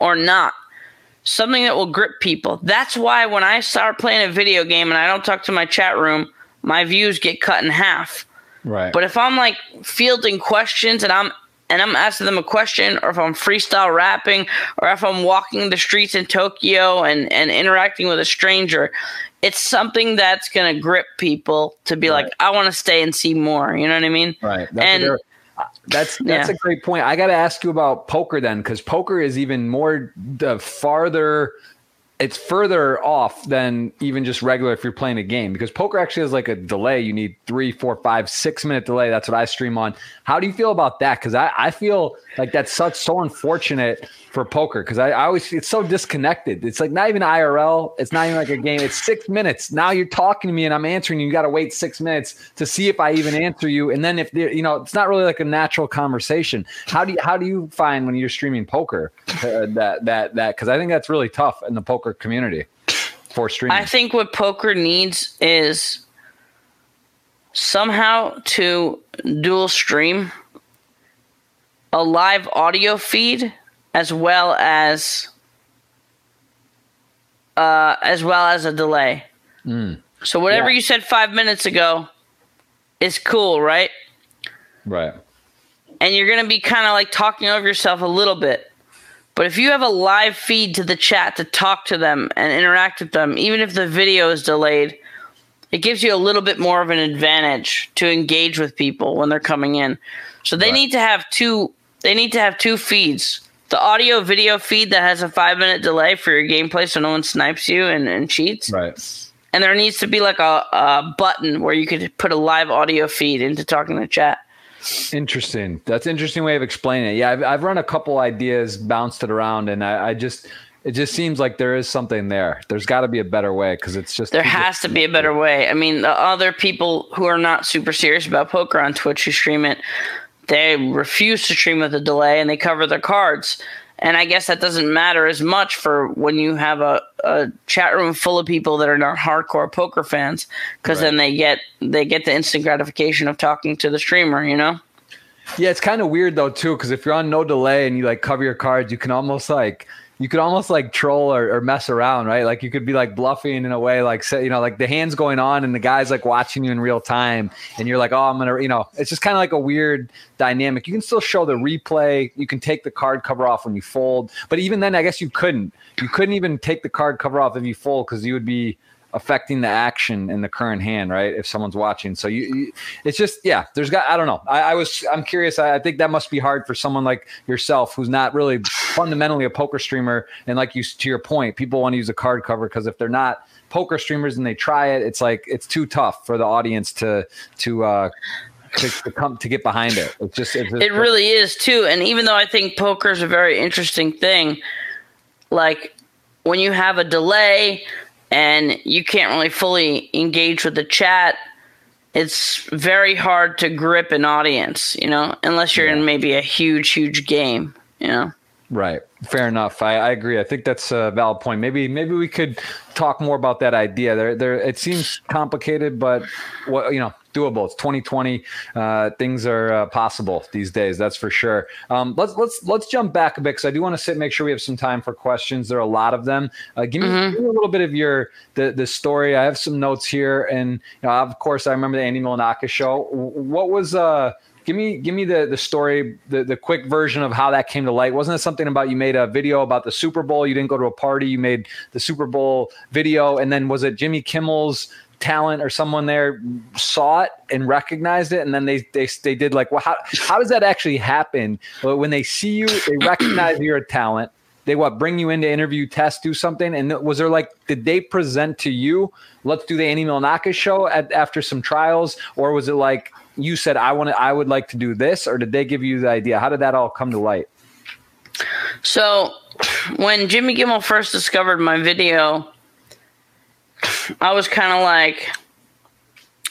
or not something that will grip people. That's why when I start playing a video game and I don't talk to my chat room, my views get cut in half. Right. But if I'm like fielding questions and I'm and I'm asking them a question, or if I'm freestyle rapping, or if I'm walking the streets in Tokyo and, and interacting with a stranger, it's something that's going to grip people to be right. like, I want to stay and see more. You know what I mean? Right. That's and that's that's yeah. a great point. I got to ask you about poker then, because poker is even more the farther it's further off than even just regular if you're playing a game because poker actually has like a delay. You need three, four, five, six minute delay. That's what I stream on. How do you feel about that? Because I, I feel like that's such so unfortunate for poker because I, I, always it's so disconnected. It's like not even IRL. It's not even like a game. It's six minutes. Now you're talking to me and I'm answering you. You got to wait six minutes to see if I even answer you. And then if you know, it's not really like a natural conversation. How do you how do you find when you're streaming poker uh, that that that because I think that's really tough in the poker community for streaming. I think what poker needs is somehow to dual stream a live audio feed as well as uh, as well as a delay. Mm. So whatever yeah. you said five minutes ago is cool, right? Right. And you're gonna be kind of like talking over yourself a little bit. But if you have a live feed to the chat to talk to them and interact with them, even if the video is delayed, it gives you a little bit more of an advantage to engage with people when they're coming in. So they right. need to have two they need to have two feeds. The audio video feed that has a five minute delay for your gameplay so no one snipes you and, and cheats. Right. And there needs to be like a, a button where you could put a live audio feed into talking to chat. Interesting. That's interesting way of explaining it. Yeah, I've, I've run a couple ideas, bounced it around, and I, I just it just seems like there is something there. There's got to be a better way because it's just there has to be a better way. I mean, the other people who are not super serious about poker on Twitch who stream it, they refuse to stream with a delay and they cover their cards. And I guess that doesn't matter as much for when you have a, a chat room full of people that are not hardcore poker fans, because right. then they get they get the instant gratification of talking to the streamer. You know. Yeah, it's kind of weird though too, because if you're on no delay and you like cover your cards, you can almost like you could almost like troll or, or, mess around, right? Like you could be like bluffing in a way, like say, you know, like the hands going on and the guy's like watching you in real time, and you're like, oh, I'm gonna, you know, it's just kind of like a weird dynamic. You can still show the replay. You can take the card cover off when you fold, but even then, I guess you couldn't. You couldn't even take the card cover off if you fold because you would be affecting the action in the current hand, right? If someone's watching, so you, you it's just yeah. There's got I don't know. I, I was I'm curious. I, I, think that must be hard for someone like yourself who's not really fundamentally a poker streamer. And like you to your point, people want to use a card cover because if they're not poker streamers and they try it, it's like it's too tough for the audience to to uh, to, to, come to get behind it. It's just, it's it really is too. And even though I think poker is a very interesting thing, like when you have a delay and you can't really fully engage with the chat, it's very hard to grip an audience, you know, unless you're yeah. in maybe a huge, huge game, you know. Right. Fair enough. I, I, agree. I think that's a valid point. Maybe maybe we could talk more about that idea. There there it seems complicated, but what you know, doable. It's 2020. Uh, things are uh, possible these days. That's for sure. Um, let's let's let's jump back a bit because I do want to sit make sure we have some time for questions. There are a lot of them. Uh, give, me, mm-hmm. give, me, a little bit of your the the story. I have some notes here, and you know, of course, I remember the Andy Milonakis show. What was uh give me give me the the story the, the quick version of how that came to light wasn't it something about you made a video about the super bowl you didn't go to a party you made the super bowl video and then was it jimmy kimmel's talent or someone there saw it and recognized it and then they they, they did like well how, how does that actually happen? Well, when they see you they recognize you're a talent. They what bring you in to interview test do something? And was there like did they present to you let's do the andy milonakis show at, after some trials? Or was it like you said i want to i would like to do this? Or did they give you the idea? How did that all come to light? So when jimmy kimmel first discovered my video I was kind of like,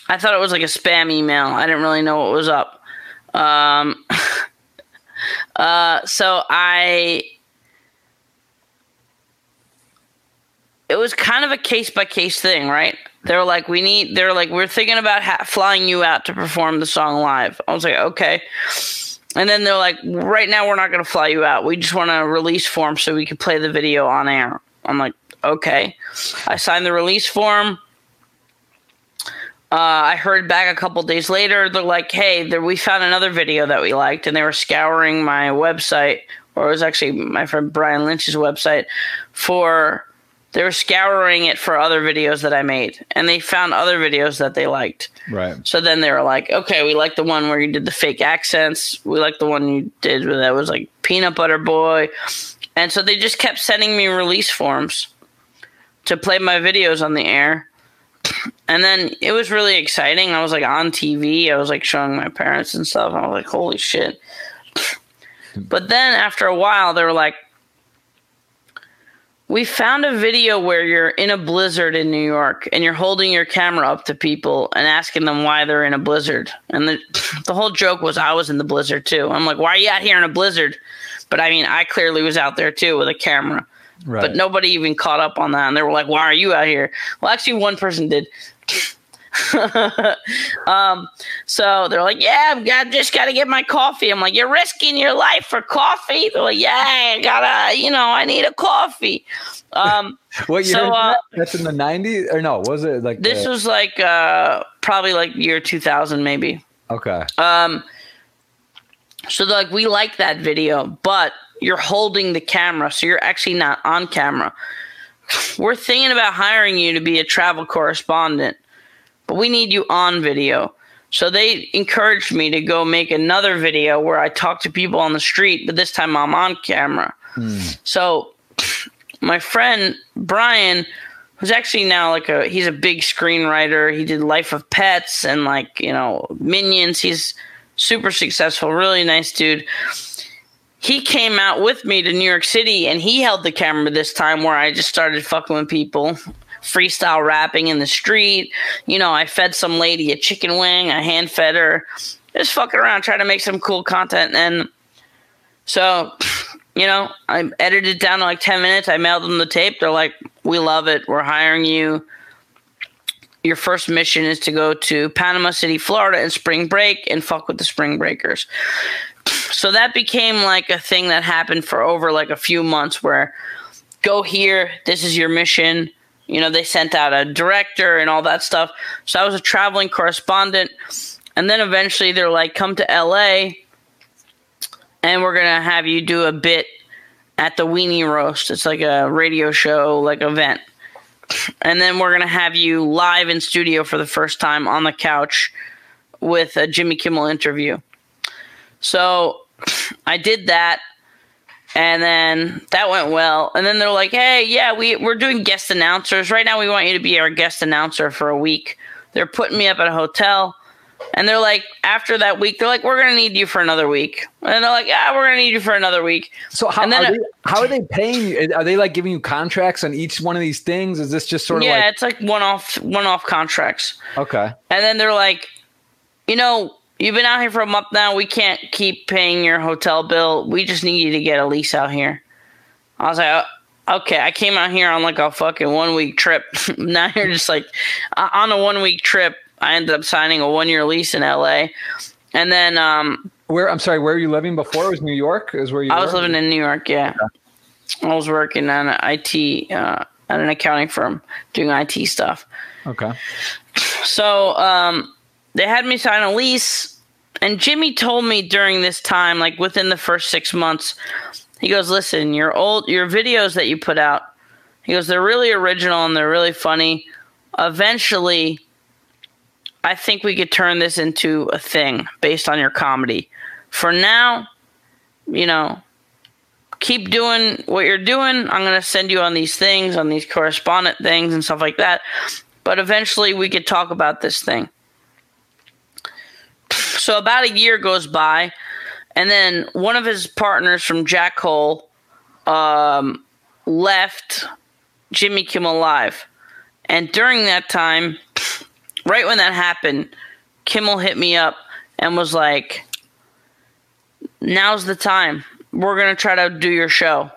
I thought it was like a spam email. I didn't really know what was up. Um, uh, so I, it was kind of a case by case thing, right? They were like, we need, they're like, we're thinking about ha- flying you out to perform the song live. I was like, okay. And then they're like, right now we're not going to fly you out. We just want a release form so we can play the video on air. I'm like, okay. I signed the release form. Uh, I heard back a couple days later. They're like, "Hey, there, we found another video that we liked," and they were scouring my website, or it was actually my friend Brian Lynch's website, for they were scouring it for other videos that I made, and they found other videos that they liked. Right. So then they were like, "Okay, we like the one where you did the fake accents. We like the one you did where that was like peanut butter boy," and so they just kept sending me release forms to play my videos on the air and then it was really exciting. I was like on TV. I was like showing my parents and stuff. I was like, holy shit. But then after a while, they were like, we found a video where you're in a blizzard in New York and you're holding your camera up to people and asking them why they're in a blizzard. And the, the whole joke was I was in the blizzard too. I'm like, why are you out here in a blizzard? But I mean, I clearly was out there too with a camera. Right. But nobody even caught up on that. And they were like, why are you out here? Well, actually, one person did. um, so they're like, yeah, I've got, just got to get my coffee. I'm like, you're risking your life for coffee? They're like, yeah, I gotta, you know, I need a coffee. Um, what year? so, uh. That's in the '90s, or no? Was it like this the- was like uh, probably like year 2000, maybe. okay? Um, so they're like, we like that video, but you're holding the camera, so you're actually not on camera. We're thinking about hiring you to be a travel correspondent, but we need you on video. So they encouraged me to go make another video where I talk to people on the street, but this time I'm on camera. Hmm. So my friend Brian, who's actually now like a he's a big screenwriter. He did Life of Pets and like, you know, Minions. He's super successful, really nice dude. He came out with me to New York City and he held the camera this time where I just started fucking with people. Freestyle rapping in the street. You know, I fed some lady a chicken wing, I hand fed her. Just fucking around, trying to make some cool content. And so, you know, I edited it down to like 10 minutes. I mailed them the tape. They're like, we love it. We're hiring you. Your first mission is to go to Panama City, Florida in spring break and fuck with the spring breakers. So that became like a thing that happened for over like a few months where go here, this is your mission. You know, they sent out a director and all that stuff. So I was a traveling correspondent. And then eventually they're like, come to LA and we're gonna have you do a bit at the Weenie Roast. It's like a radio show, like event, and then we're gonna have you live in studio for the first time on the couch with a Jimmy Kimmel interview. So I did that, and then that went well. And then they're like, "Hey, yeah, we we're doing guest announcers right now. We want you to be our guest announcer for a week." They're putting me up at a hotel. And they're like, after that week, they're like, we're gonna need you for another week. And they're like, yeah, we're gonna need you for another week. So how And then are they, how are they paying you? Are they like giving you contracts on each one of these things? Is this just sort of yeah, like it's like one off, one off contracts. okay? And then they're like, you know, you've been out here for a month now. We can't keep paying your hotel bill. We just need you to get a lease out here. I was like, "Oh, okay. I came out here on like a fucking one week trip. now you're just like uh, on a one week trip. I ended up signing a one year lease in LA. And then um, Where I'm sorry, where were you living before? It was New York. Is where you? I was living in New York. Yeah, I was working on IT uh, at an accounting firm doing IT stuff. Okay. So um, they had me sign a lease, and Jimmy told me during this time, like within the first six months, he goes, "Listen, your old your videos that you put out, he goes, they're really original and they're really funny. Eventually, I think we could turn this into a thing based on your comedy. For now, you know." Keep doing what you're doing. I'm going to send you on these things, on these correspondent things and stuff like that but eventually we could talk about this thing. So about a year goes by, and then one of his partners from Jackhole um, left Jimmy Kimmel Live. And during that time, right when that happened, Kimmel hit me up and was like, Now's the time. We're to try to do your show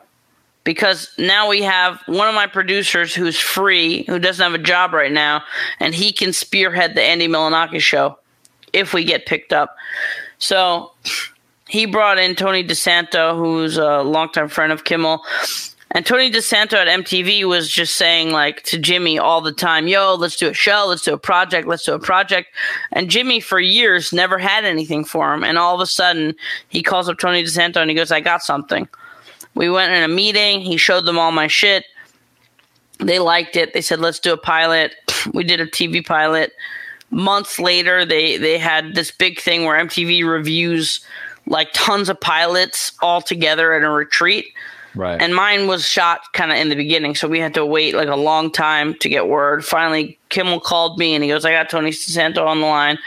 because now we have one of my producers who's free, who doesn't have a job right now, and he can spearhead the Andy Milonakis show if we get picked up. So he brought in Tony DeSanto, who's a longtime friend of Kimmel, And Tony DeSanto at MTV was just saying like to Jimmy all the time, "Yo, let's do a show, let's do a project, let's do a project." And Jimmy for years never had anything for him, and all of a sudden he calls up Tony DeSanto and he goes, "I got something." We went in a meeting. He showed them all my shit. They liked it. They said, "Let's do a pilot." We did a TV pilot. Months later, they they had this big thing where MTV reviews like tons of pilots all together at a retreat. Right. And mine was shot kind of in the beginning, so we had to wait like a long time to get word. Finally, Kimmel called me and he goes, "I got Tony DeSanto on the line,"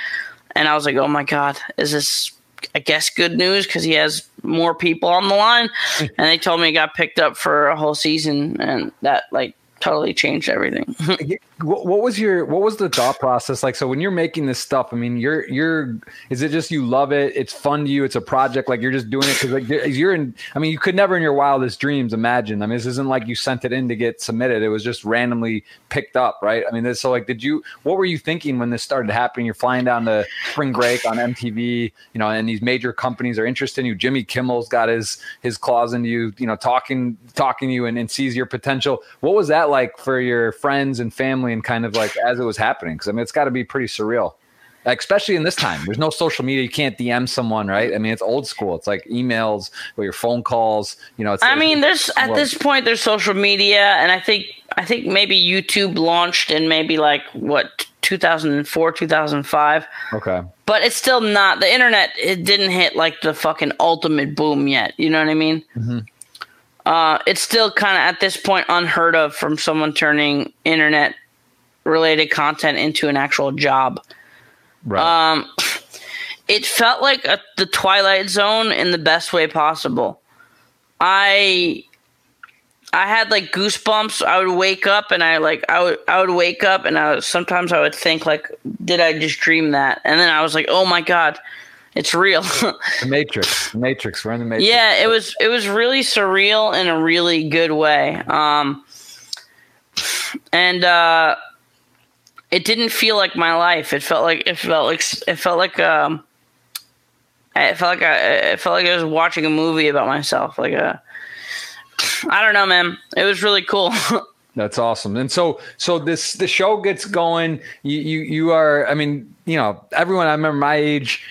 and I was like, "Oh my god, is this?" I guess good news because he has more people on the line, and they told me he got picked up for a whole season, and that like totally changed everything. what, was your what was the thought process like? So when you're making this stuff, I mean, you're you're is it just you love it? It's fun to you. It's a project. Like you're just doing it because like you're in. I mean, you could never in your wildest dreams imagine. I mean, this isn't like you sent it in to get submitted. It was just randomly picked up, right? I mean, this, so like, did you? What were you thinking when this started happening? You're flying down to spring break on MTV, you know, and these major companies are interested in you. Jimmy Kimmel's got his his claws into you, you know, talking talking to you and, and sees your potential. What was that like for your friends and family and kind of like as it was happening? Because I mean, it's got to be pretty surreal, like, especially in this time. There's no social media. You can't DM someone, right? I mean, it's old school. It's like emails or your phone calls. You know, it's. I mean, there's at this point there's social media, and I think I think maybe YouTube launched in maybe like what 2004 2005 okay but it's still not the internet it didn't hit like the fucking ultimate boom yet you know what i mean mm-hmm. uh, it's still kind of at this point unheard of from someone turning internet related content into an actual job right um it felt like a, the twilight zone in the best way possible i I had like goosebumps. I would wake up and I like I would I would wake up and I sometimes I would think like did I just dream that? And then I was like, "Oh my god, it's real." the Matrix. The Matrix. We're in the Matrix. Yeah, it was it was really surreal in a really good way. Um and uh it didn't feel like my life. It felt like it felt like it felt like um it felt like I it felt like I was watching a movie about myself, like a I don't know, man. It was really cool. That's awesome. And so, so this the show gets going. You you you are. I mean, you know, everyone. I remember my age.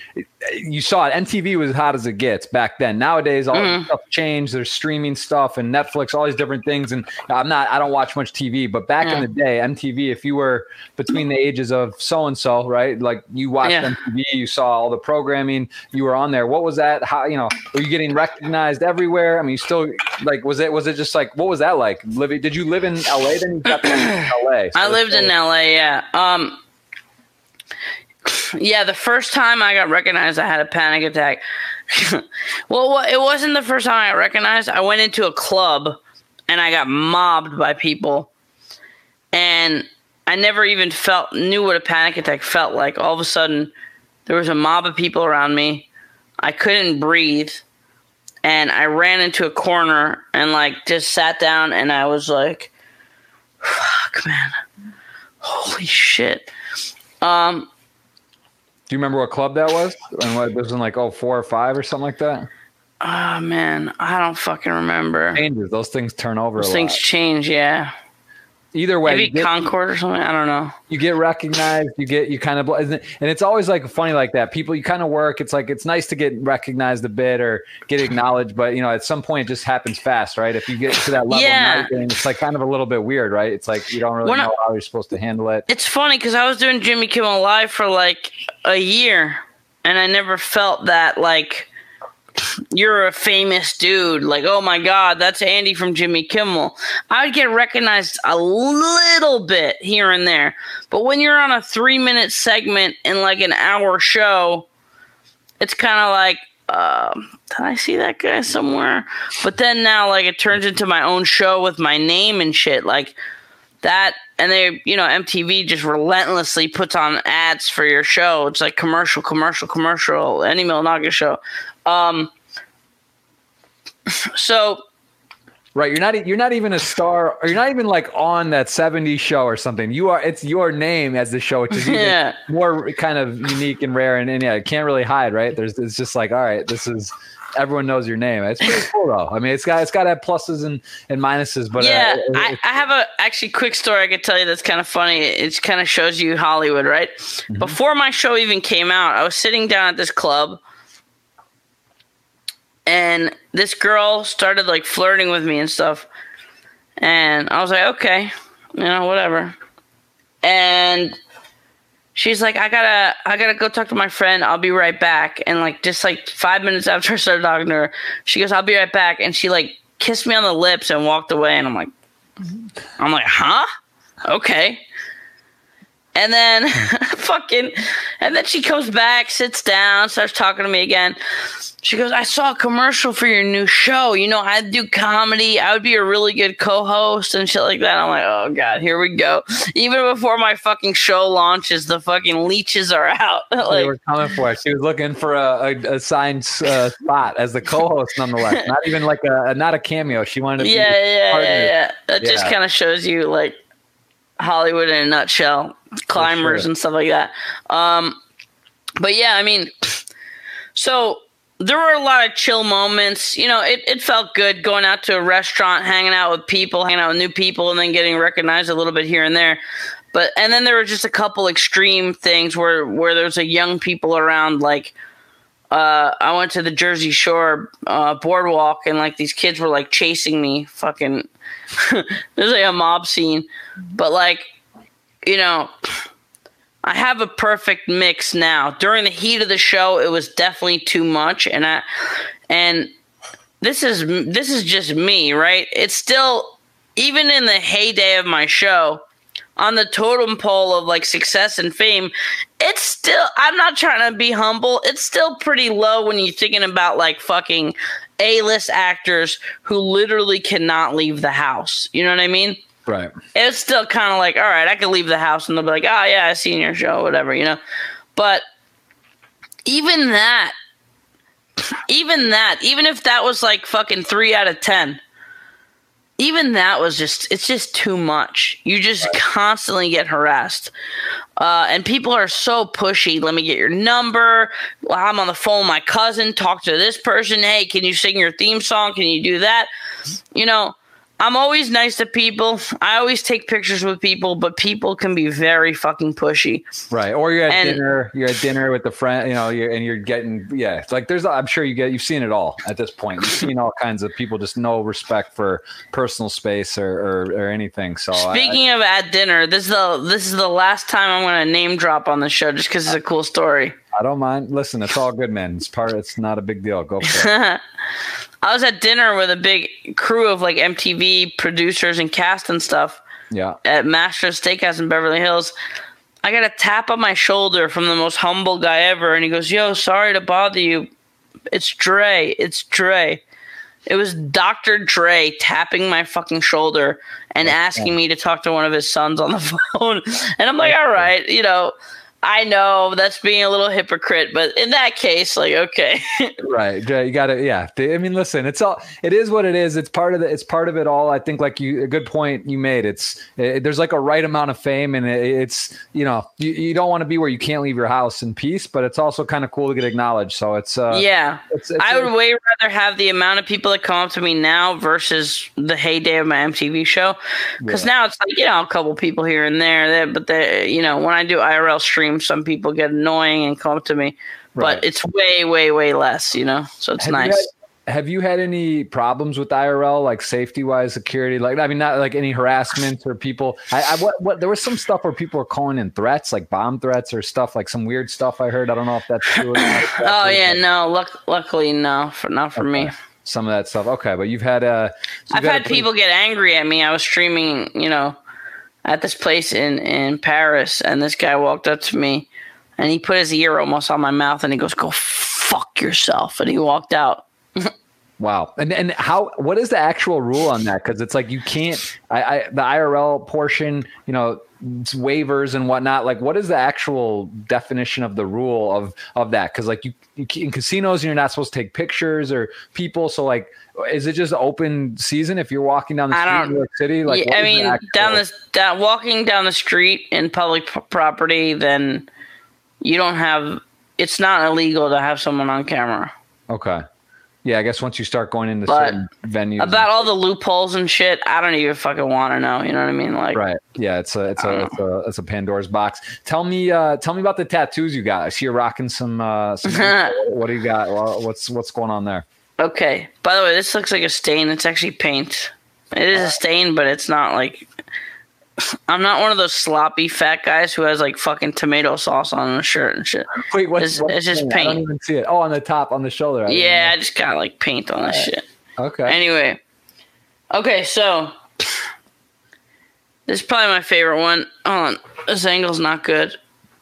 You saw it. MTV was hot as it gets back then. Nowadays, all mm. stuff changed. There's streaming stuff and Netflix, all these different things. And I'm not. I don't watch much TV. But back yeah. in the day, MTV. If you were between the ages of so and so, right? Like you watched yeah. MTV, you saw all the programming. You were on there. What was that? How you know? Were you getting recognized everywhere? I mean, you still like was it was it just like what was that like? Living? Did you live in LA? Then you got in LA. So I lived in LA. Yeah. Um yeah, the first time I got recognized, I had a panic attack. well, it wasn't the first time I got recognized. I went into a club and I got mobbed by people, and I never even felt knew what a panic attack felt like. All of a sudden, there was a mob of people around me. I couldn't breathe, and I ran into a corner and like just sat down, and I was like, "Fuck, man, holy shit." Um, do you remember what club that was? And what it was in like oh four or five or something like that? Oh man, I don't fucking remember. Changes. Those things turn over. Those things lot. change. Yeah. Either way, maybe get, Concord or something. I don't know. You get recognized. You get you kind of and it's always like funny like that. People you kind of work. It's like it's nice to get recognized a bit or get acknowledged, but you know at some point it just happens fast, right? If you get to that level, yeah. it's like kind of a little bit weird, right? It's like you don't really know how you're supposed to handle it. It's funny because I was doing Jimmy Kimmel Live for like a year, and I never felt that like you're a famous dude. Like, oh my God, that's Andy from Jimmy Kimmel. I would get recognized a little bit here and there. But when you're on a three minute segment in like an hour show, it's kind of like, uh, did I see that guy somewhere? But then now, like, it turns into my own show with my name and shit. Like, that and they you know mtv just relentlessly puts on ads for your show it's like commercial commercial commercial Andy Milonakis show um so right you're not you're not even a star or you're not even like on that 70s show or something you are it's your name as the show which is yeah. more kind of unique and rare and, and yeah it can't really hide right there's it's just like all right this is everyone knows your name. It's pretty cool though. I mean, it's got it's got to have pluses and, and minuses, but yeah, uh, I, I have a actually quick story I could tell you that's kind of funny. It kind of shows you Hollywood, right? Mm-hmm. Before my show even came out, I was sitting down at this club, and this girl started like flirting with me and stuff, and I was like, okay, you know, whatever, and she's like, I gotta, I gotta go talk to my friend. I'll be right back. And like, just like five minutes after I started talking to her, she goes, I'll be right back. And she like kissed me on the lips and walked away. And I'm like, I'm like, huh? Okay. And then fucking, and then she comes back, sits down, starts talking to me again. She goes, I saw a commercial for your new show. You know, I do comedy. I would be a really good co host and shit like that. I'm like, oh, God, here we go. Even before my fucking show launches, the fucking leeches are out. they were coming for it. She was looking for a, a, a signed uh, spot as the co-host, nonetheless. Not even like a not a cameo. She wanted to. yeah, be yeah, yeah, yeah. That just kind of shows you, like, Hollywood in a nutshell, climbers sure. and stuff like that. Um, but yeah, I mean, so there were a lot of chill moments. You know, it, it felt good going out to a restaurant, hanging out with people, hanging out with new people, and then getting recognized a little bit here and there. But and then there were just a couple extreme things where where there's a young people around. Like, uh, I went to the Jersey Shore uh, boardwalk, and like these kids were like chasing me. Fucking, there's like a mob scene, but like, you know. I have a perfect mix now. During the heat of the show, it was definitely too much, and I and this is this is just me, right? It's still even in the heyday of my show on the totem pole of like success and fame. It's still I'm not trying to be humble. It's still pretty low when you're thinking about like fucking A-list actors who literally cannot leave the house. You know what I mean? Right. it's still kind of like, all right, I can leave the house and they'll be like, oh, yeah, I seen your show, whatever, you know? But even that, even that, even if that was like fucking three out of 10, even that was just, it's just too much. You just constantly get harassed. Uh, and people are so pushy. Let me get your number. Well, I'm on the phone with my cousin. Talk to this person. Hey, can you sing your theme song? Can you do that? You know, I'm always nice to people. I always take pictures with people, but people can be very fucking pushy. Right. Or you're at And- dinner. You're at dinner with the friend. You know, you're, and you're getting yeah. It's like there's. I'm sure you get. You've seen it all at this point. You've seen all kinds of people just no respect for personal space or or, or anything. So I- Speaking of at dinner, this is the this is the last time I'm going to name drop on the show just because it's a cool story. I, don't mind. Listen, it's all good, man. It's part. It's not a big deal. Go for it. I was at dinner with a big crew of like MTV producers and cast and stuff Yeah. at Mastro's Steakhouse in Beverly Hills. I got a tap on my shoulder from the most humble guy ever, and he goes, "Yo, sorry to bother you. It's Dre. It's Dre." It was Dr. Dre tapping my fucking shoulder and asking me to talk to one of his sons on the phone. And I'm like, all right, you know, I know that's being a little hypocrite, but in that case, like, okay. Right. You got to, yeah. I mean, listen, it's all, it is what it is. It's part of the, it's part of it all. I think like you, a good point you made. It's, it, there's like a right amount of fame and it, it's, you know, you, you don't want to be where you can't leave your house in peace, but it's also kind of cool to get acknowledged. So it's, uh, yeah. it's, it's I would way rather have the amount of people that come up to me now versus the heyday of my MTV show. Because now it's like, you know, a couple people here and there. That, but, the, you know, when I do IRL streams, some people get annoying and come up to me. Right. But it's way, way, way less, you know? So it's Have you nice. had- have you had any problems with IRL, like safety wise, security? Like, I mean, not like any harassment or people. I, I what, what there was some stuff where people were calling in threats, like bomb threats or stuff, like some weird stuff I heard. I don't know if that's true. Or not. oh, yeah, no. Luck, luckily, no. For, not for me. Some of that stuff. Okay, but you've had uh, so I've had a pretty- people get angry at me. I was streaming, you know, at this place in in Paris, and this guy walked up to me, and he put his ear almost on my mouth, and he goes, "Go fuck yourself," and he walked out. Wow. And and how what is the actual rule on that? Because it's like you can't I, I the IRL portion, you know, waivers and whatnot. Like what is the actual definition of the rule of of that? Because like you, you in casinos you're not supposed to take pictures or people. So like is it just open season if you're walking down the street in New York City? Like yeah, I mean, actual- down this down walking down the street in public p- property, then you don't have. It's not illegal to have someone on camera. Okay. Yeah, I guess once you start going into But certain venues, About all the loopholes and shit, I don't even fucking want to know. You know what I mean? Like, right? Yeah, it's a it's a it's a it's a Pandora's box. Tell me, uh, tell me about the tattoos you got. I see you're rocking some. Uh, some what do you got? What's what's going on there? Okay. By the way, this looks like a stain. It's actually paint. It is a stain, but it's not like. I'm not one of those sloppy fat guys who has like fucking tomato sauce on a shirt and shit. Wait, what's, It's- what's it's just thing? I don't paint. even see it. Oh, on the top, on the shoulder. I Yeah, I just got like paint on this shit. Okay. Anyway, okay, so this is probably my favorite one. Hold on, this angle's not good.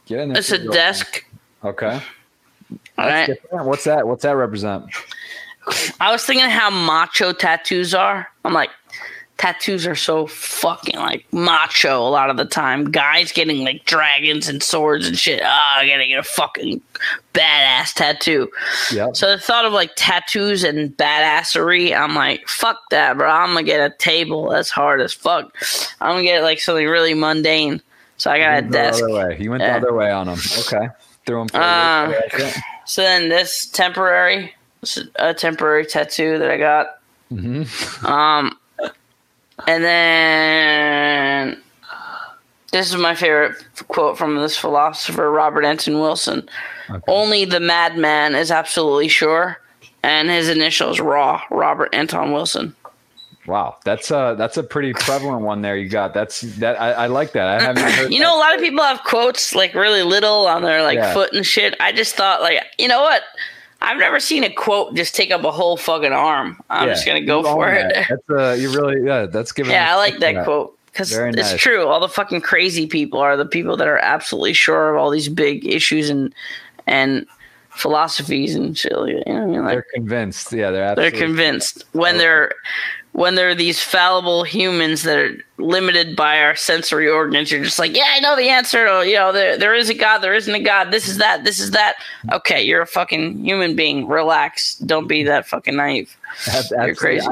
Get in there. It's a desk. Okay. All right. What's that? What's that represent? I was thinking how macho tattoos are. I'm like, tattoos are so fucking like macho a lot of the time. Guys getting like dragons and swords and shit. Ah, I gotta get a fucking badass tattoo. Yeah. So the thought of like tattoos and badassery, I'm like, fuck that, bro. I'm gonna get a table. That's hard as fuck. I'm gonna get like something really mundane. So I got a went the desk. other way. You went Yeah. the other way on them. Okay. Threw them. Um. So then this temporary, a temporary tattoo that I got. Mhm. Um, and then this is my favorite quote from this philosopher, Robert Anton Wilson. Okay. Only the madman is absolutely sure, and his initials Raw, Robert Anton Wilson. Wow, that's a that's a pretty prevalent one there. You got that's that. I, I like that. I haven't heard. You know, a lot of people have quotes like really little on their like Yeah. foot and shit. I just thought like, you know what? I've never seen a quote just take up a whole fucking arm. I'm Yeah, just gonna go for it. that. That's uh, you really yeah. That's giving. Yeah, I like that quote because it's nice. true. All the fucking crazy people are the people that are absolutely sure of all these big issues and and philosophies and shit. You know, I mean? like They're convinced. Yeah, they're they're convinced when they're when there are these fallible humans that are limited by our sensory organs. You're just like, yeah, I know the answer. To, you know, there there is a God, there isn't a God. This is that. This is that. Okay, you're a fucking human being. Relax. Don't be that fucking naive. You're crazy.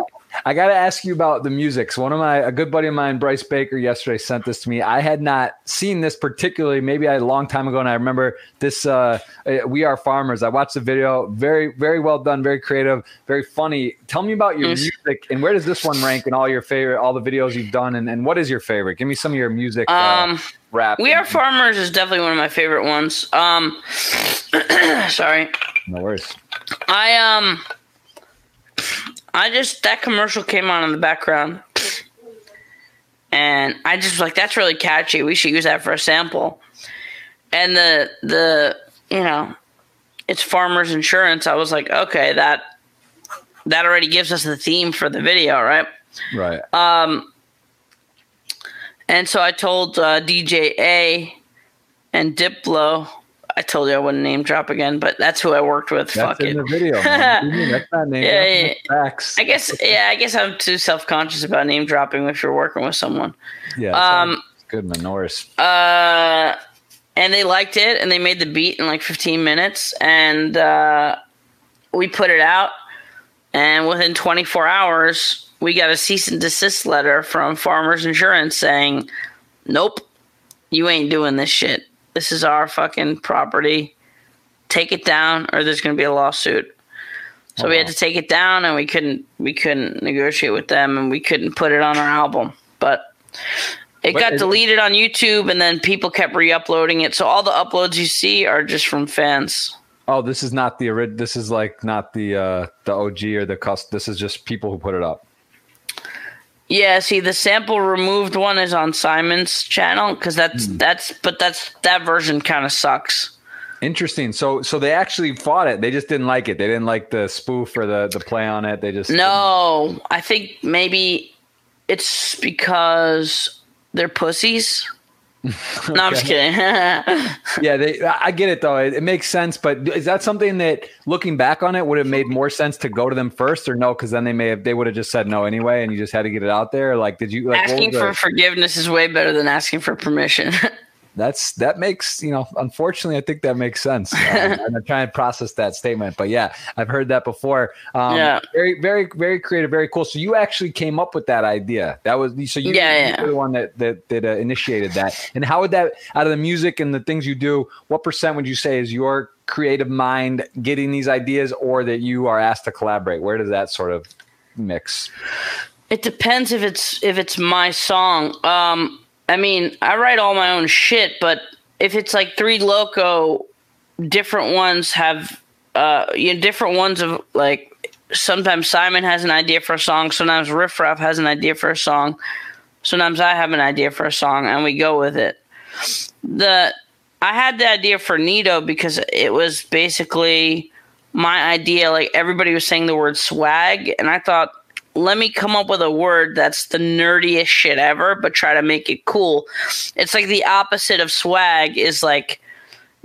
I got to ask you about the music. So one of my a good buddy of mine, Bryce Baker, yesterday sent this to me. I had not seen this particularly. Maybe a long time ago, and I remember this. Uh, uh, we are farmers. I watched the video. Very, very well done. Very creative. Very funny. Tell me about your music and where does this one rank in all your favorite, all the videos you've done, and, and what is your favorite? Give me some of your music. uh, Um, rap. We Are Farmers is definitely one of my favorite ones. Um, sorry. No worries. I um I just that commercial came on in the background. And I just was like that's really catchy. We should use that for a sample. And the the you know, it's farmers insurance. I was like, okay, that that already gives us the theme for the video, right? Right. Um and so I told uh, DJ A and Diplo I told you I wouldn't name drop again, but that's who I worked with. That's Fuck in it. the video. man. What do you mean? That's not name. Yeah, facts. I guess yeah, I guess I'm too self conscious about name dropping if you're working with someone. Yeah. Um good, man. No worries. uh and they liked it and they made the beat in like 15 minutes and uh we put it out and within 24 hours we got a cease and desist letter from Farmers Insurance saying, "Nope, you ain't doing this shit. This is our fucking property. Take it down or there's going to be a lawsuit." So Oh, we had to take it down and we couldn't we couldn't negotiate with them and we couldn't put it on our album. But it got deleted on YouTube and then people kept re-uploading it. So all the uploads you see are just from fans. Oh, this is not the ori- This is like not the uh the OG or the cust. This is just people who put it up. Yeah, see the sample removed one is on Simon's channel because that's Hmm. that's but that's that version kind of sucks. Interesting. So so they actually fought it. They just didn't like it. They didn't like the spoof or the the play on it. They just No, I think maybe it's because they're pussies. No, I'm just kidding. Yeah, they. I get it though. It, it makes sense. But is that something that, looking back on it, would have made more sense to go to them first, or no? Because then they may have they would have just said no anyway, and you just had to get it out there. Like, did you like asking was for the- forgiveness is way better than asking for permission. That's that makes you know. Unfortunately, I think that makes sense. Um, and I'm trying to process that statement, but yeah, I've heard that before. Um, Yeah. very, very, very creative, very cool. So you actually came up with that idea. That was so you, Yeah, yeah. were the one that that, that uh, initiated that. And how would that out of the music and the things you do? What percent would you say is your creative mind getting these ideas, or that you are asked to collaborate? Where does that sort of mix? It depends if it's if it's my song. Um, I mean, I write all my own shit, but if it's like Three Loco, different ones have uh, you know, different ones of like. Sometimes Simon has an idea for a song. Sometimes Riff Raff has an idea for a song. Sometimes I have an idea for a song, and we go with it. The I had the idea for Neato because it was basically my idea. Like everybody was saying the word swag, and I thought, let me come up with a word that's the nerdiest shit ever, but try to make it cool. It's like the opposite of swag is like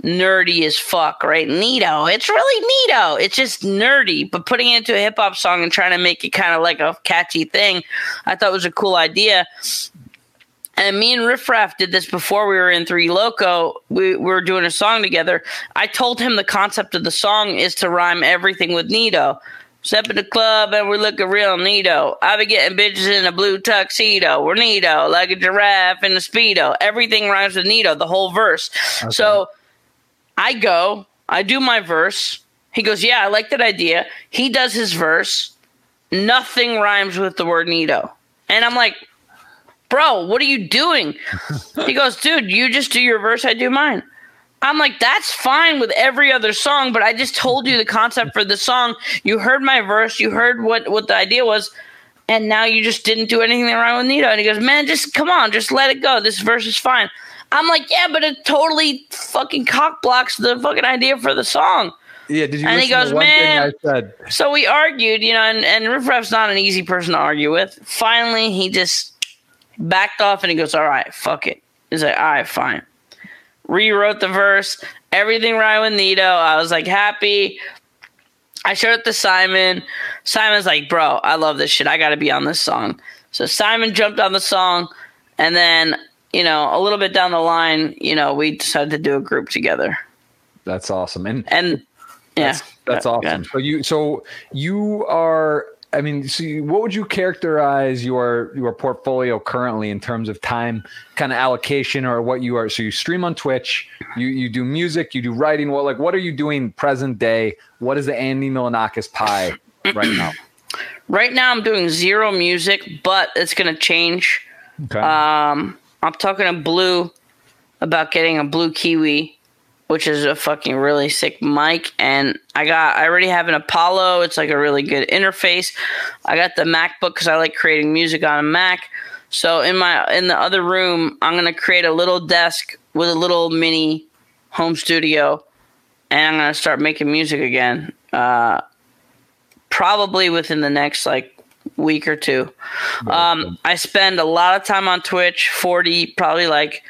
nerdy as fuck, right? Neato. It's really Neato. It's just nerdy, but putting it into a hip hop song and trying to make it kind of like a catchy thing, I thought was a cool idea. And me and Riff Raff did this before we were in Three Loco. We, we were doing a song together. I told him the concept of the song is to rhyme everything with Neato. Step in the club and we're looking real neato. I be getting bitches in a blue tuxedo. We're neato, like a giraffe in a speedo. Everything rhymes with neato, the whole verse. Okay. So I go, I do my verse. He goes, Yeah, I like that idea. He does his verse. Nothing rhymes with the word neato. And I'm like, bro, what are you doing? he goes, dude, you just do your verse, I do mine. I'm like, that's fine with every other song, but I just told you the concept for the song. You heard my verse, you heard what, what the idea was, and now you just didn't do anything wrong with neato. And he goes, man, just come on, just let it go. This verse is fine. I'm like, yeah, but it totally fucking cock blocks the fucking idea for the song. Yeah, did you? And he goes, man. So we argued, you know, and, and Riff Raff's not an easy person to argue with. Finally, he just backed off and he goes, all right, fuck it. He's like, all right, fine. Rewrote the verse, everything right with neato. I was like happy. I showed it to Simon. Simon's like, bro, I love this shit. I got to be on this song. So Simon jumped on the song. And then, you know, a little bit down the line, you know, we decided to do a group together. That's awesome. And, and yeah, that's, that's awesome. So you, so you are I mean, so what would you characterize your your portfolio currently in terms of time kind of allocation or what you are? So you stream on Twitch, you you do music, you do writing. What like what are you doing present day? What is the Andy Milonakis pie right now? Right now, I'm doing zero music, but it's gonna change. Okay. Um, I'm talking to Blue about getting a blue kiwi which is a fucking really sick mic. And I got, I already have an Apollo. It's like a really good interface. I got the MacBook because I like creating music on a Mac. So in my in the other room, I'm gonna create a little desk with a little mini home studio, and I'm gonna start making music again. Uh, probably within the next like week or two. Um, I spend a lot of time on Twitch, forty, probably like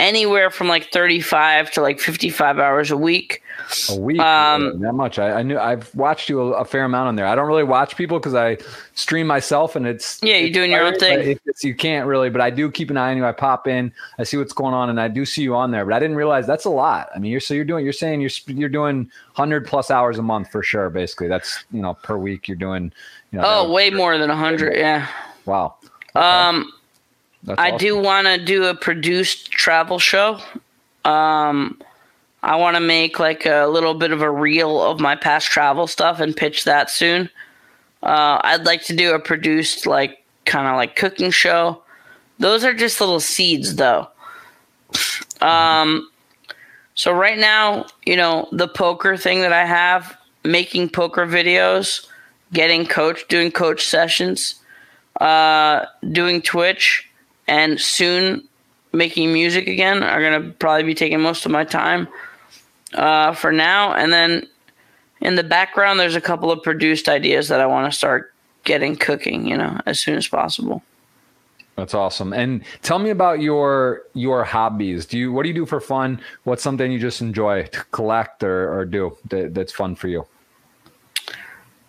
anywhere from like 35 to like 55 hours a week. A week, um, that much. I, I, knew I've watched you a, a, fair amount on there. I don't really watch people because I stream myself, and it's yeah, you're doing your own thing. you can't really, but I do keep an eye on you. I pop in, I see what's going on, and I do see you on there. But I didn't realize that's a lot. I mean, you're so you're doing, you're saying you're you're doing hundred plus hours a month for sure. Basically, that's you know per week you're doing. You know, oh, way more than hundred. Yeah. Wow. Okay. Um that's I awesome. do want to do a produced travel show. Um, I want to make like a little bit of a reel of my past travel stuff and pitch that soon. Uh, I'd like to do a produced like kind of like cooking show. Those are just little seeds though. Um, so right now, you know, the poker thing that I have, making poker videos, getting coach, doing coach sessions, uh, doing Twitch and soon making music again are going to probably be taking most of my time uh, for now. And then in the background, there's a couple of produced ideas that I want to start getting cooking, you know, as soon as possible. That's awesome. And tell me about your your hobbies. Do you what do you do for fun? What's something you just enjoy to collect or, or do that, that's fun for you?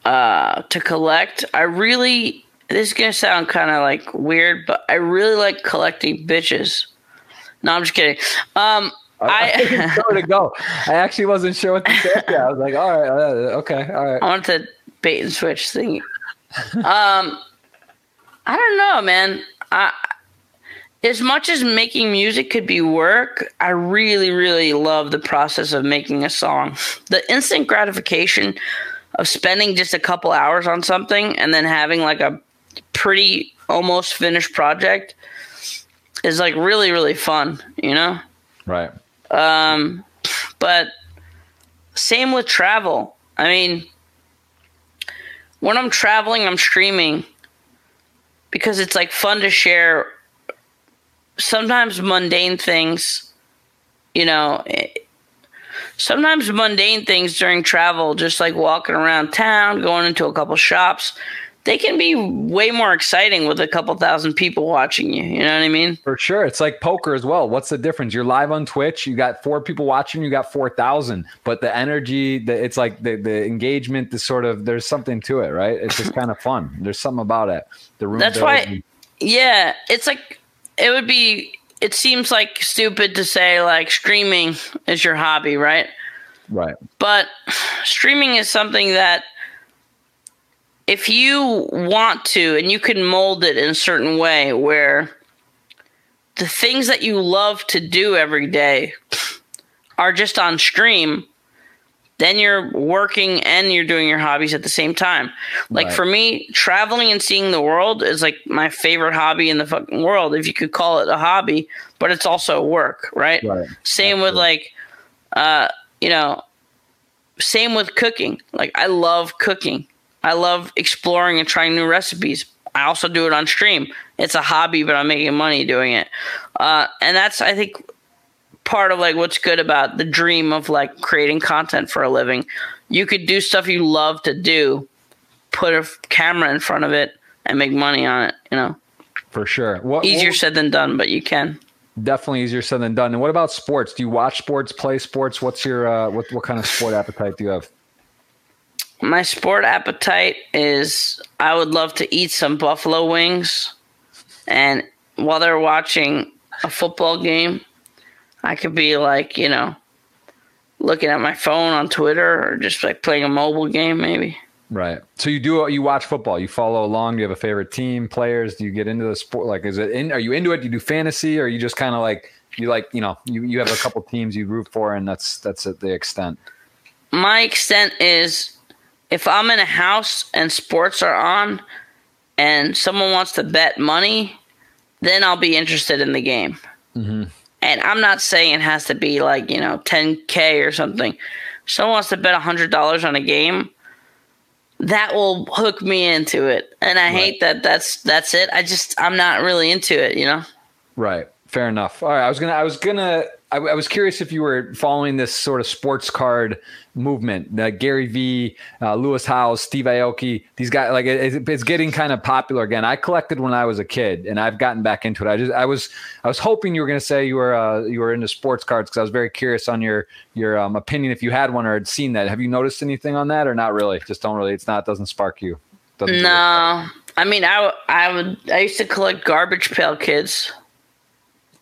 Uh, to collect, I really this is gonna sound kind of like weird, but I really like collecting bitches. No, I'm just kidding. Um, I, I didn't know where to go. I actually wasn't sure what to say. Yeah, I was like, all right, uh, okay, all right. I wanted to bait and switch thing. um, I don't know, man. I as much as making music could be work, I really, really love the process of making a song. The instant gratification of spending just a couple hours on something and then having like a pretty almost finished project is like really, really fun, you know? Right. Um, but same with travel. I mean, when I'm traveling, I'm streaming because it's like fun to share sometimes mundane things, you know, sometimes mundane things during travel, just like walking around town, going into a couple shops, they can be way more exciting with a couple thousand people watching you. You know what I mean? For sure. It's like poker as well. What's the difference? You're live on Twitch, you got four people watching, you got 4,000, but the energy, the, it's like the, the engagement, the sort of, there's something to it, right? It's just kind of fun. There's something about it. The room. That's why, yeah, it's like, it would be, it seems like stupid to say like streaming is your hobby, right? Right. But streaming is something that if you want to and you can mold it in a certain way where the things that you love to do every day are just on stream then you're working and you're doing your hobbies at the same time. Like right. for me, traveling and seeing the world is like my favorite hobby in the fucking world, if you could call it a hobby, but it's also work, right? right. Same Absolutely. with like, uh, you know, same with cooking. Like I love cooking. I love exploring and trying new recipes. I also do it on stream. It's a hobby, but I'm making money doing it. Uh, and that's, I think, part of like what's good about the dream of like creating content for a living. You could do stuff you love to do, put a camera in front of it, and make money on it. You know, for sure. What, Easier what, said than done, but you can. Definitely easier said than done. And what about sports? Do you watch sports, play sports? What's your uh, what what kind of sport appetite do you have? My sport appetite is I would love to eat some buffalo wings, and while they're watching a football game, I could be like, you know, looking at my phone on Twitter or just like playing a mobile game, maybe. Right. So you do you watch football? You follow along? Do you have a favorite team, players? Do you get into the sport? Like, is it in? Are you into it? Do you do fantasy? Or are you just kind of like you like you know you you have a couple teams you root for, and that's that's at the extent. My extent is if I'm in a house and sports are on, and someone wants to bet money, then I'll be interested in the game. Mm-hmm. And I'm not saying it has to be like, you know, 10K or something. If someone wants to bet $100 on a game, that will hook me into it. And I right. hate that that's that's it. I just I'm not really into it, you know. Right. Fair enough. All right, I was gonna, I was gonna, I, I was curious if you were following this sort of sports card movement. Uh, Gary Vee, uh, Lewis Howes, Steve Aoki, these guys, like it, it's getting kind of popular again. I collected when I was a kid, and I've gotten back into it. I just, I was, I was hoping you were gonna say you were, uh, you were into sports cards because I was very curious on your, your um, opinion if you had one or had seen that. Have you noticed anything on that, or not really? Just don't really. It's not doesn't spark you. Doesn't no, I mean, I, I would, I used to collect garbage pail kids.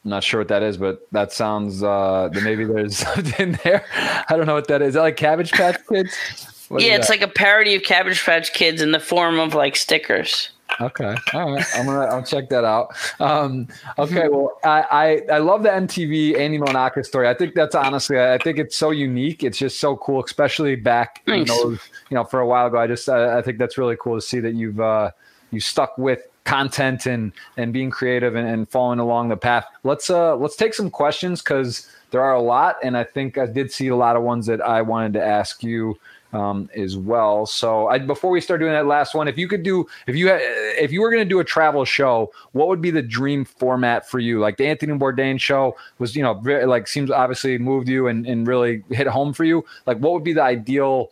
I'm not sure what that is, but that sounds uh maybe there's something there. I don't know what that is. Is that like Cabbage Patch Kids? What yeah, it's that? like a parody of Cabbage Patch Kids in the form of like stickers. Okay, all right. I'm gonna I'll check that out. Um, okay, well, I, I I love the MTV Andy Milonakis story. I think that's honestly, I think it's so unique. It's just so cool, especially back you know, you know for a while ago. I just I, I think that's really cool to see that you've uh, you stuck with content and and being creative and, and following along the path. Let's uh let's take some questions because there are a lot, and I think I did see a lot of ones that I wanted to ask you um, as well. So I, before we start doing that last one, if you could do, if you had, if you were going to do a travel show, what would be the dream format for you? Like the Anthony Bourdain show was, you know, very, like seems obviously moved you and, and really hit home for you. Like what would be the ideal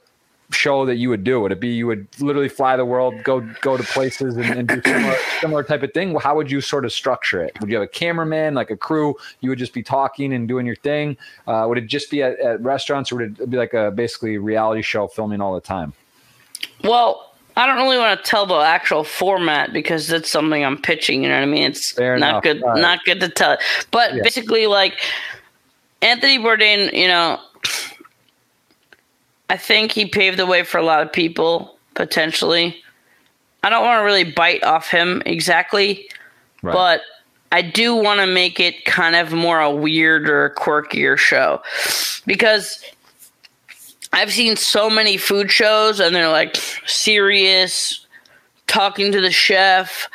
show that you would do? Would it be you would literally fly the world, go go to places, and, and do similar, similar type of thing? How would you sort of structure it? Would you have a cameraman, like a crew? You would just be talking and doing your thing. Uh, would it just be at, at restaurants, or would it be like a basically reality show filming all the time? Well, I don't really want to tell the actual format because that's something I'm pitching. You know what I mean? It's Fair not enough. good, right. not good to tell. But yeah. basically, like Anthony Bourdain, you know, I think he paved the way for a lot of people potentially. I don't want to really bite off him exactly, right. but I do want to make it kind of more a weirder, quirkier show because I've seen so many food shows and they're like serious, talking to the chef.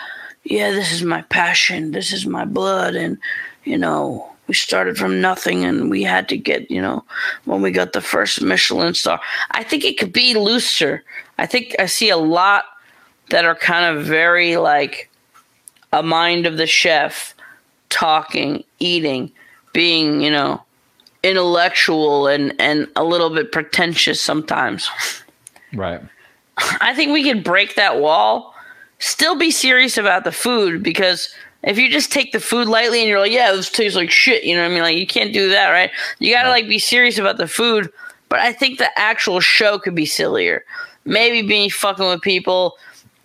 Yeah, this is my passion. This is my blood. And, you know, we started from nothing and we had to get, you know, when we got the first Michelin star. I think it could be looser. I think I see a lot that are kind of very like a mind of the chef talking, eating, being, you know, intellectual and and a little bit pretentious sometimes. Right. I think we could break that wall, still be serious about the food because if you just take the food lightly and you're like, yeah, this tastes like shit, you know what I mean? Like you can't do that, right? You got to like be serious about the food, but I think the actual show could be sillier. Maybe being fucking with people,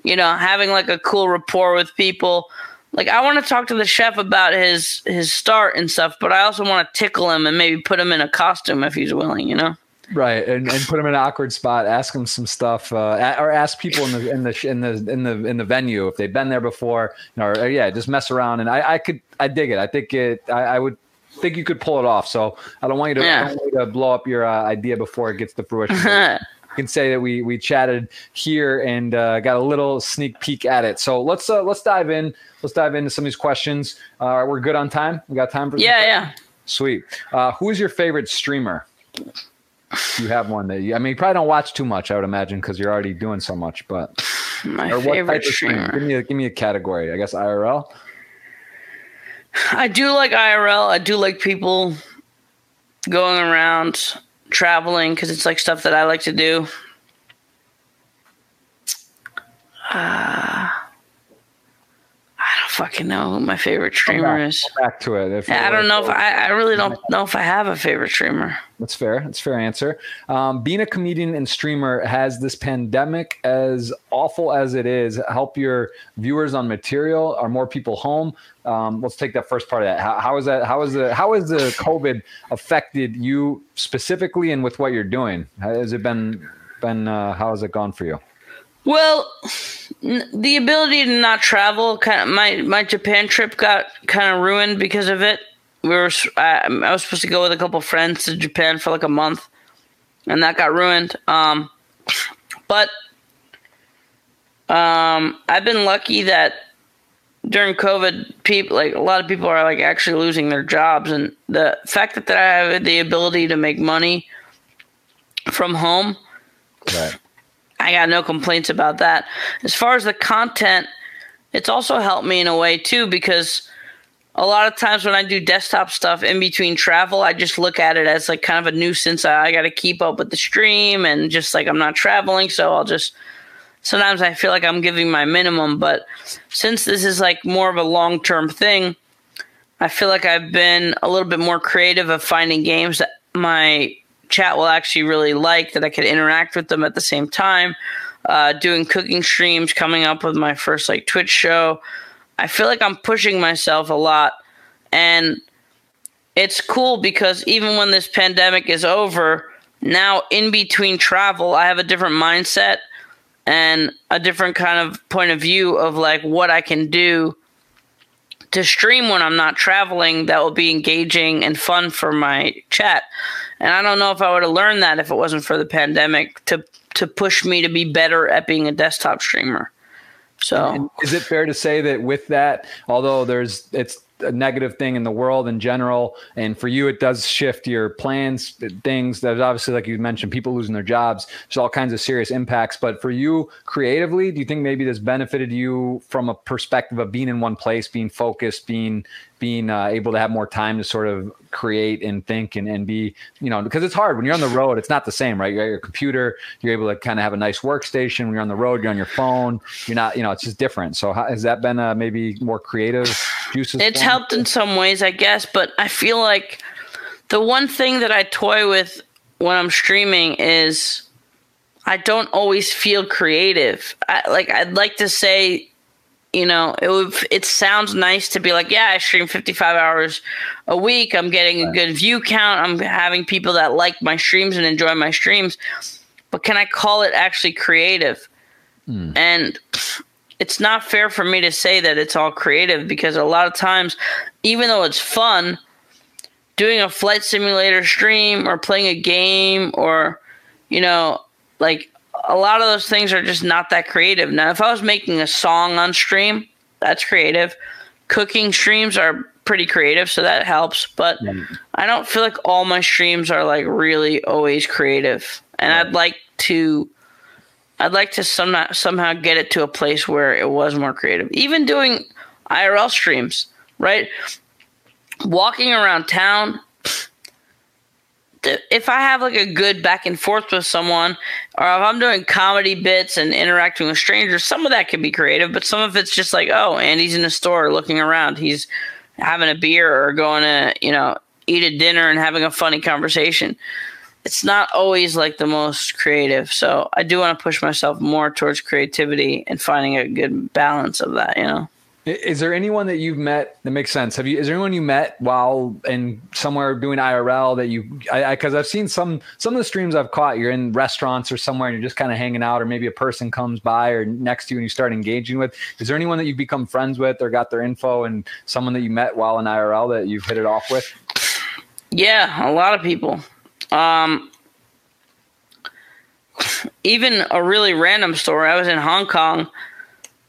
you know, having like a cool rapport with people. Like I want to talk to the chef about his his start and stuff, but I also want to tickle him and maybe put him in a costume if he's willing, you know. Right, and, and put them in an awkward spot. Ask them some stuff, uh, or ask people in the in the in the in the in the venue if they've been there before. Or, or, yeah, just mess around. And I, I could, I dig it. I think it. I, I would think you could pull it off. So I don't want you to, yeah. want you to blow up your uh, idea before it gets to fruition. You can say that we we chatted here and uh, got a little sneak peek at it. So let's uh, let's dive in. Let's dive into some of these questions. Uh, we're good on time. We got time for yeah, yeah. Sweet. Uh, who is your favorite streamer? You have one that you, I mean, you probably don't watch too much, I would imagine, because you're already doing so much. But my favorite streamer. Give me a, give me a category. I guess IRL. I do like IRL. I do like people going around traveling because it's like stuff that I like to do. Uh, I don't fucking know who my favorite streamer back, is. Back to it. I don't know if I, I really don't know if I have a favorite streamer. That's fair. That's fair answer. Um, being a comedian and streamer has this pandemic, as awful as it is, help your viewers on material? Are more people home? Um, let's take that first part of that. How, how is that? How is the how has the COVID affected you specifically, and with what you're doing? Has it been been? Uh, how has it gone for you? Well, the ability to not travel, kind of my my Japan trip got kind of ruined because of it. We were I, I, was supposed to go with a couple friends to Japan for like a month, and that got ruined. Um, but um, I've been lucky that during COVID, people like a lot of people are like actually losing their jobs, and the fact that, that I have the ability to make money from home. Right I got no complaints about that. As far as the content, it's also helped me in a way too because a lot of times when I do desktop stuff in between travel, I just look at it as like kind of a nuisance. I, I got to keep up with the stream and just like I'm not traveling, so I'll just sometimes I feel like I'm giving my minimum, but since this is like more of a long term thing, I feel like I've been a little bit more creative of finding games that my chat will actually really like that I could interact with them at the same time. Uh, doing cooking streams, coming up with my first like Twitch show. I feel like I'm pushing myself a lot, and it's cool because even when this pandemic is over, now in between travel, I have a different mindset and a different kind of point of view of like what I can do to stream when I'm not traveling that will be engaging and fun for my chat. And I don't know if I would have learned that if it wasn't for the pandemic to to push me to be better at being a desktop streamer. So, is it fair to say that with that, although there's it's a negative thing in the world in general, and for you it does shift your plans, things. There's obviously, like you mentioned, people losing their jobs. There's all kinds of serious impacts. But for you creatively, do you think maybe this benefited you from a perspective of being in one place, being focused, being being uh, able to have more time to sort of create and think and, and be, you know, because it's hard when you're on the road, it's not the same, right? You're at your computer, you're able to kind of have a nice workstation. When you're on the road, you're on your phone, you're not, you know, it's just different. So how, has that been maybe more creative juices? It's helped in some ways, I guess, but I feel like the one thing that I toy with when I'm streaming is I don't always feel creative. I, like I'd like to say you know, it would, it sounds nice to be like, yeah, I stream 55 hours a week. I'm getting a good view count. I'm having people that like my streams and enjoy my streams. But can I call it actually creative? Mm. And it's not fair for me to say that it's all creative because a lot of times, even though it's fun, doing a flight simulator stream or playing a game or, you know, like a lot of those things are just not that creative. Now, if I was making a song on stream, that's creative. Cooking streams are pretty creative, so that helps. But mm. I don't feel like all my streams are like really always creative, and I'd like to. I'd like to somehow somehow get it to a place where it was more creative. Even doing IRL streams, right? Walking around town, if I have like a good back and forth with someone, or if I'm doing comedy bits and interacting with strangers, some of that can be creative, but some of it's just like, oh, Andy's in a store looking around. He's having a beer or going to, you know, eat a dinner and having a funny conversation. It's not always like the most creative. So I do want to push myself more towards creativity and finding a good balance of that, you know. Is there anyone that you've met that makes sense? Have you? Is there anyone you met while in somewhere doing IRL that you? Because I've seen some some of the streams I've caught. You're in restaurants or somewhere, and you're just kind of hanging out, or maybe a person comes by or next to you, and you start engaging with. Is there anyone that you've become friends with, or got their info, and someone that you met while in IRL that you've hit it off with? Yeah, a lot of people. Um, even a really random story. I was in Hong Kong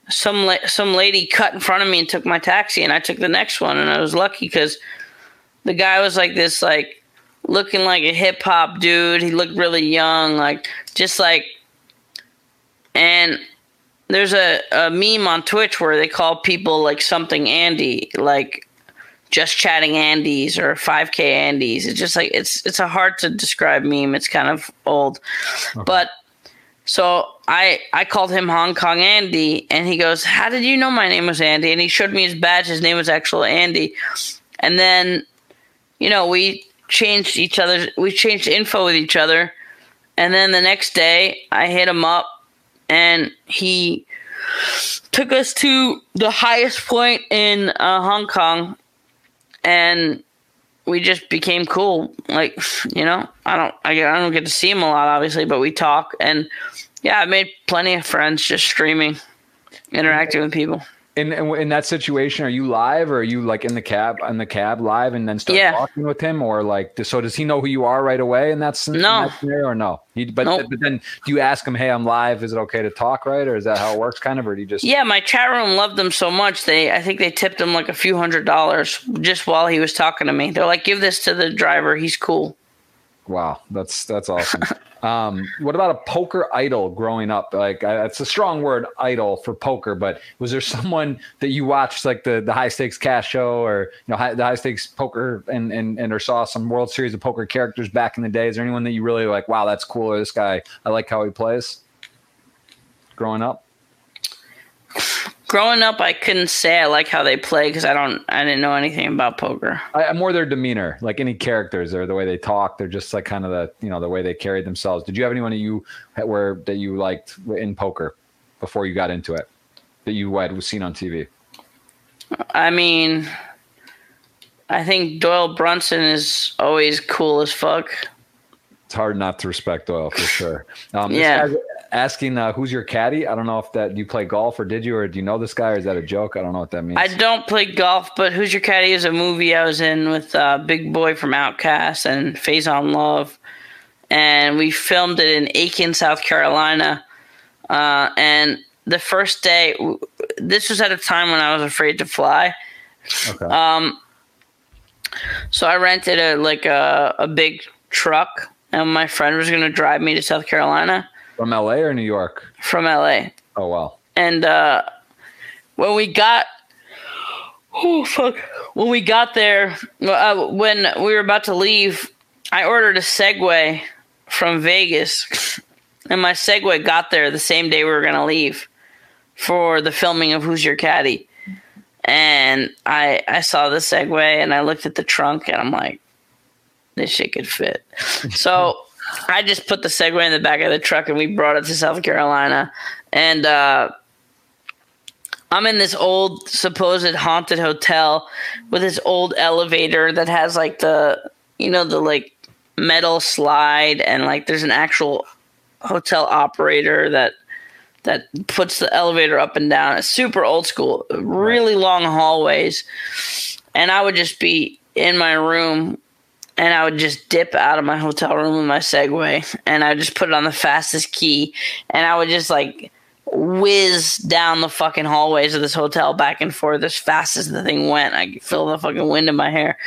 some la- some lady cut in front of me and took my taxi, and I took the next one, and I was lucky because the guy was like this, like looking like a hip hop dude. He looked really young, like just like. And there's a, a meme on Twitch where they call people like something Andy, like just chatting Andes or 5K Andes. It's just like it's it's a hard to describe meme. It's kind of old, okay. but so I I called him Hong Kong Andy, and he goes, "How did you know my name was Andy?" And he showed me his badge. His name was actually Andy. And then, you know, we changed each other. We changed info with each other. And then the next day, I hit him up, and he took us to the highest point in uh, Hong Kong, and we just became cool. Like, you know, I don't, I, I don't get to see him a lot, obviously, but we talk, and yeah, I made plenty of friends just streaming, interacting with people. In, in that situation, are you live or are you like in the cab in the cab live and then start yeah. talking with him or like so does he know who you are right away in that, no. In scenario or no? He, but nope. but then do you ask him, hey, I'm live. Is it okay to talk right or is that how it works kind of or do you just Yeah, my chat room loved him so much they I think they tipped him like a few hundred dollars just while he was talking to me. They're like, give this to the driver. He's cool. Wow, that's that's awesome. um, what about a poker idol growing up? Like, it's a strong word, idol for poker. But was there someone that you watched, like the the high stakes cash show, or you know, high, the high stakes poker, and and and or saw some World Series of Poker characters back in the day? Is there anyone that you really like? Wow, that's cool. Or this guy, I like how he plays. Growing up growing up, I couldn't say I like how they play because I don't, I didn't know anything about poker. I, more their demeanor, like any characters or the way they talk. They're just like kind of the, you know, the way they carry themselves. Did you have anyone that you were that you liked in poker before you got into it that you had seen on TV? I mean, I think Doyle Brunson is always cool as fuck. It's hard not to respect Doyle for sure. Um, yeah asking uh, who's your caddy. I don't know if that you play golf or did you or do you know this guy or is that a joke? I don't know what that means. I don't play golf, but Who's Your Caddy is a movie I was in with uh, Big Boy from OutKast and Faizon Love, and we filmed it in Aiken, South Carolina. Uh, and the first day, this was at a time when I was afraid to fly. Okay. Um, so I rented a like a, a big truck, and my friend was going to drive me to South Carolina from LA or New York? From LA. Oh wow. And uh, when we got, oh fuck, when we got there, uh, when we were about to leave, I ordered a Segway from Vegas, and my Segway got there the same day we were gonna leave for the filming of Who's Your Caddy. And I I saw the Segway and I looked at the trunk and I'm like, this shit could fit. so I just put the Segway in the back of the truck and we brought it to South Carolina. And uh, I'm in this old supposed haunted hotel with this old elevator that has like the, you know, the like metal slide and like there's an actual hotel operator that that puts the elevator up and down. It's super old school, really long hallways. And I would just be in my room and I would just dip out of my hotel room with my Segway and I would just put it on the fastest key and I would just like whiz down the fucking hallways of this hotel back and forth as fast as the thing went. I could feel the fucking wind in my hair.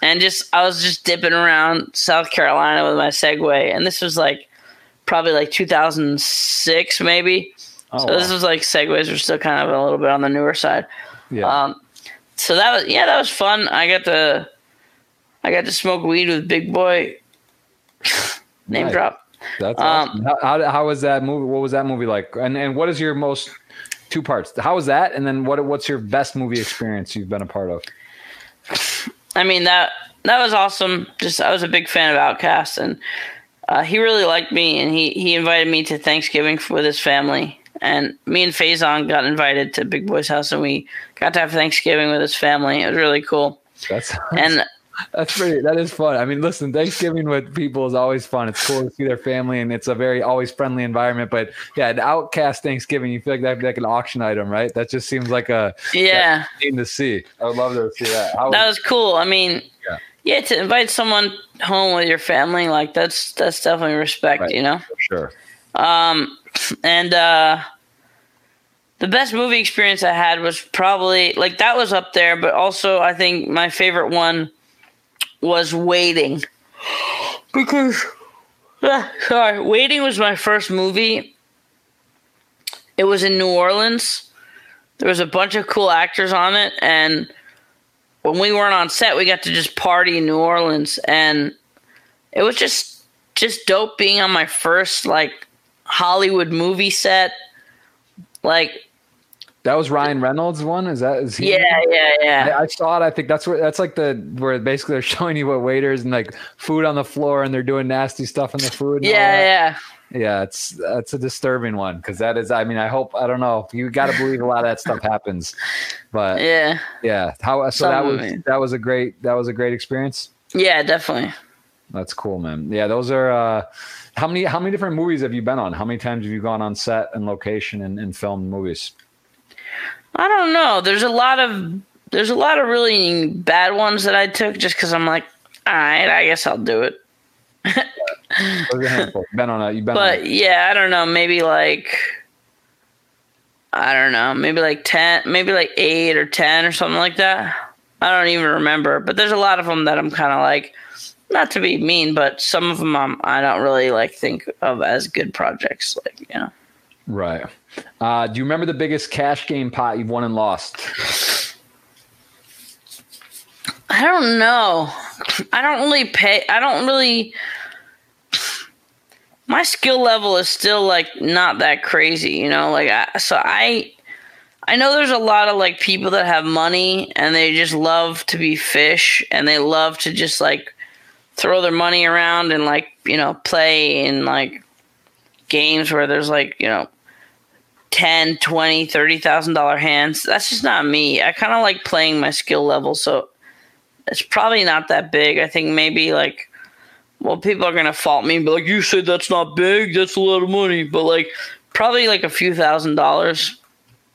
And just I was just dipping around South Carolina with my Segway and this was like probably like 2006 maybe. Oh, so wow. this was like Segways were still kind of a little bit on the newer side. Yeah. Um, so that was yeah, that was fun. I got to I got to smoke weed with Big Boy. Name nice. drop. That's um, awesome. How, how, was that movie? What was that movie like? And and what is your most two parts? How was that? And then what what's your best movie experience you've been a part of? I mean that that was awesome. Just I was a big fan of OutKast, and uh, he really liked me, and he he invited me to Thanksgiving with his family. And me and Faizon got invited to Big Boy's house, and we got to have Thanksgiving with his family. It was really cool. That's and that's pretty. That is fun. I mean, listen, Thanksgiving with people is always fun. It's cool to see their family, and it's a very always friendly environment. But yeah, an OutKast Thanksgiving, you feel like that'd be like an auction item, right? That just seems like a yeah thing to see. I would love to see that. How that was, was cool. I mean, yeah. yeah, to invite someone home with your family, like that's that's definitely respect, right. you know. For sure. Um, and uh, the best movie experience I had was probably like that was up there, but also I think my favorite one was Waiting. Because, uh, sorry, Waiting was my first movie. It was in New Orleans. There was a bunch of cool actors on it, and when we weren't on set, we got to just party in New Orleans, and it was just just dope being on my first like Hollywood movie set. Like that was Ryan Reynolds one. Is that is he? Yeah, yeah, yeah. I, I, saw it. I think that's where that's like the where basically they're showing you what waiters and like food on the floor and they're doing nasty stuff in the food. Yeah, yeah. Yeah, it's that's a disturbing one because that is. I mean, I hope I don't know. You got to believe a lot of that stuff happens, but yeah, yeah. How so? Some that was that was a great that was a great experience. Yeah, definitely. That's cool, man. Yeah, those are. uh How many how many different movies have you been on? How many times have you gone on set and location and, and filmed movies? I don't know. There's a lot of there's a lot of really bad ones that I took just because I'm like, all right, I guess I'll do it. been on a, you've been but yeah, I don't know. Maybe like I don't know. Maybe like ten, maybe like eight or ten or something like that. I don't even remember. But there's a lot of them that I'm kind of like, not to be mean, but some of them I'm, I don't really like think of as good projects. Like you know. Right. Uh, do you remember the biggest cash game pot you've won and lost? I don't know. I don't really pay. I don't really. My skill level is still like not that crazy, you know. Like I, so, I I know there's a lot of like people that have money and they just love to be fish and they love to just like throw their money around and like you know play in like games where there's like you know 10 20 30000 dollar hands. That's just not me. I kind of like playing my skill level so it's probably not that big. I think maybe like well people are gonna fault me but like you said that's not big that's a lot of money but like probably like a few thousand dollars.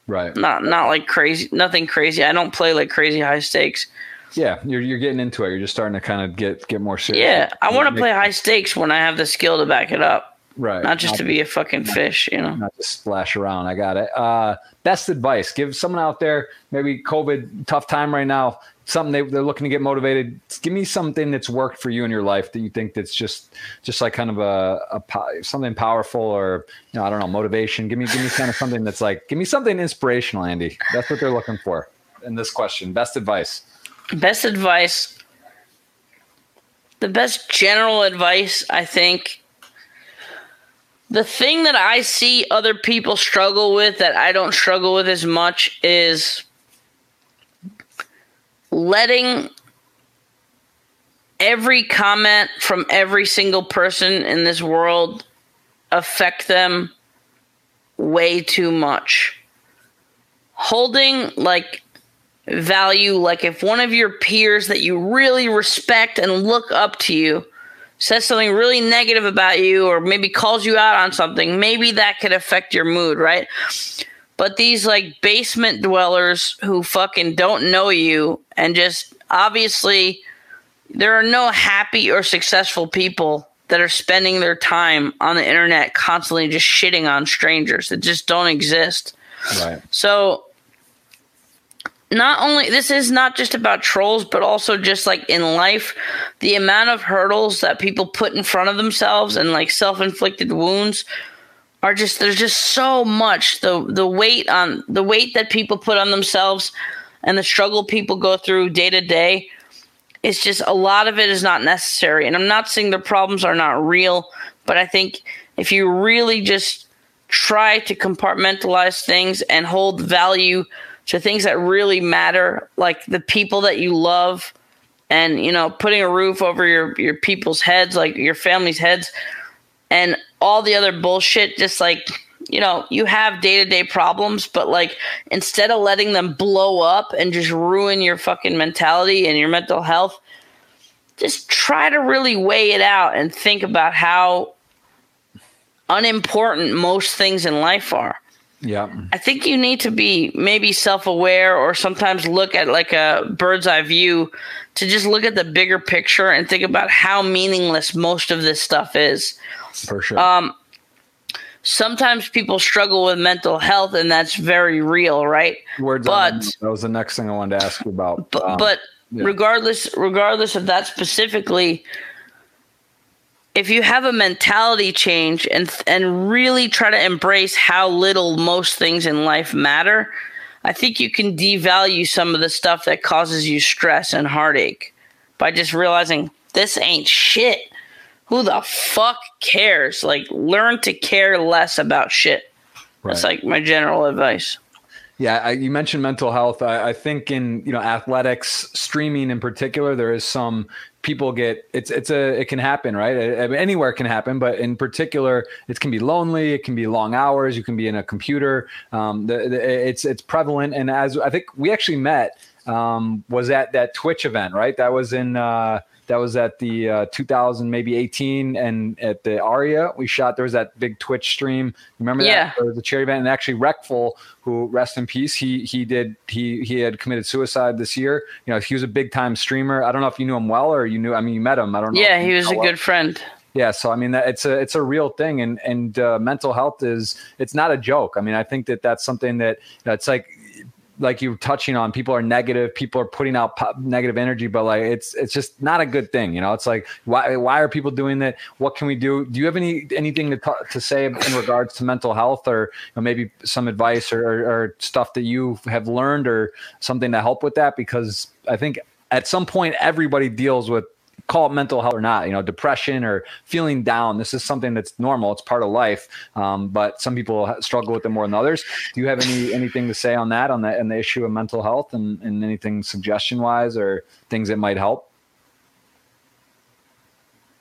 Right. Not not like crazy nothing crazy. I don't play like crazy high stakes. Yeah you're, you're getting into it. You're just starting to kind of get get more serious. Yeah i want to play high stakes when i have the skill to back it up Right. Not just not to be a fucking fish, you know. Not to splash around. I got it. Uh, best advice. Give someone out there, maybe COVID, tough time right now, something they, they're looking to get motivated. Give me something that's worked for you in your life that you think that's just just like kind of a, a something powerful or you know, I don't know, motivation. Give me give me kind of something that's like give me something inspirational, Andy. That's what they're looking for in this question. Best advice. Best advice. The best general advice, I think, the thing that I see other people struggle with that I don't struggle with as much is letting every comment from every single person in this world affect them way too much. Holding like value, like if one of your peers that you really respect and look up to you says something really negative about you or maybe calls you out on something, maybe that could affect your mood, right? But these like basement dwellers who fucking don't know you and just obviously there are no happy or successful people that are spending their time on the internet constantly just shitting on strangers that just don't exist. Right. So not only this is not just about trolls but also just like in life the amount of hurdles that people put in front of themselves and like self-inflicted wounds are just there's just so much. The the weight on the weight that people put on themselves and the struggle people go through day to day it's just a lot of it is not necessary. And i'm not saying the problems are not real but i think if you really just try to compartmentalize things and hold value to things that really matter, like the people that you love, and you know, putting a roof over your your people's heads, like your family's heads, and all the other bullshit. Just like you know, you have day to day problems, but like instead of letting them blow up and just ruin your fucking mentality and your mental health, just try to really weigh it out and think about how unimportant most things in life are. Yeah. I think you need to be maybe self aware or sometimes look at like a bird's eye view to just look at the bigger picture and think about how meaningless most of this stuff is. For sure. Um, sometimes people struggle with mental health and that's very real, right? Words but that was the next thing I wanted to ask you about. but, Um, but yeah. regardless regardless of that specifically if you have a mentality change and and really try to embrace how little most things in life matter i think you can devalue some of the stuff that causes you stress and heartache by just realizing this ain't shit. Who the fuck cares? Like learn to care less about shit. That's like my general advice. Yeah, I, you mentioned mental health. I, I think in you know athletics, streaming in particular, there is some people get it's it's a it can happen right I mean, anywhere can happen, but in particular, it can be lonely. It can be long hours. You can be in a computer. Um, the, the, it's it's prevalent, and as I think we actually met um, was at that Twitch event, right? That was in. Uh, that was at the uh, 2000 maybe 18 and at the aria we shot there was that big twitch stream remember that Yeah. there was a charity event and actually Reckful, who rest in peace, he he did he he had committed suicide this year. You know, he was a big time streamer. I don't know if you knew him well or you knew. I mean, you met him. I don't know. yeah he was a well. good friend Yeah, so I mean, that it's a it's a real thing, and and uh, mental health is it's not a joke. I mean, I think that that's something that you know, it's like like you're touching on. People are negative. People are putting out po- negative energy, but like it's it's just not a good thing. You know, it's like why why are people doing that? What can we do? Do you have any anything to ta- to say in regards to mental health, or you know, maybe some advice or, or, or stuff that you have learned, or something to help with that? Because I think at some point everybody deals with call it mental health or not, you know, depression or feeling down. This is something that's normal. It's part of life. Um, but some people struggle with it more than others. Do you have any anything to say on that, on the, on the issue of mental health and, and anything suggestion wise or things that might help?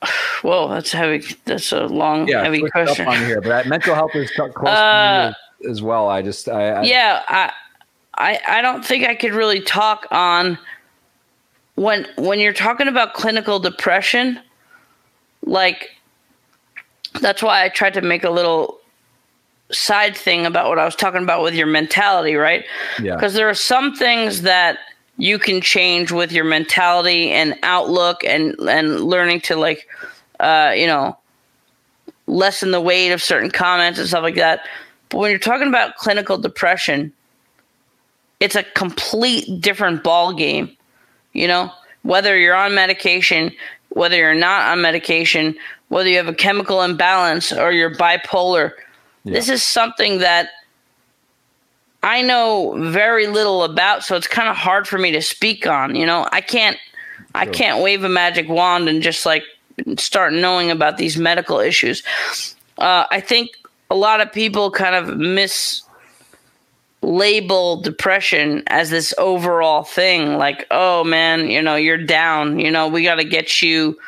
Well, that's heavy that's a long heavy question on here, but mental health is close Uh, as, as well. I just, I, I yeah I, I i don't think i could really talk on when when you're talking about clinical depression like that's why i tried to make a little side thing about what i was talking about with your mentality right? Yeah, because there are some things that you can change with your mentality and outlook and and learning to like uh you know lessen the weight of certain comments and stuff like that. But when you're talking about clinical depression it's a complete different ball game you know whether you're on medication whether you're not on medication whether you have a chemical imbalance or you're bipolar this is something that I know very little about, so it's kind of hard for me to speak on. You know, I can't, I can't wave a magic wand and just like start knowing about these medical issues. Uh, I think a lot of people kind of mislabel depression as this overall thing, like, oh man, you know, you're down. You know, we got to get you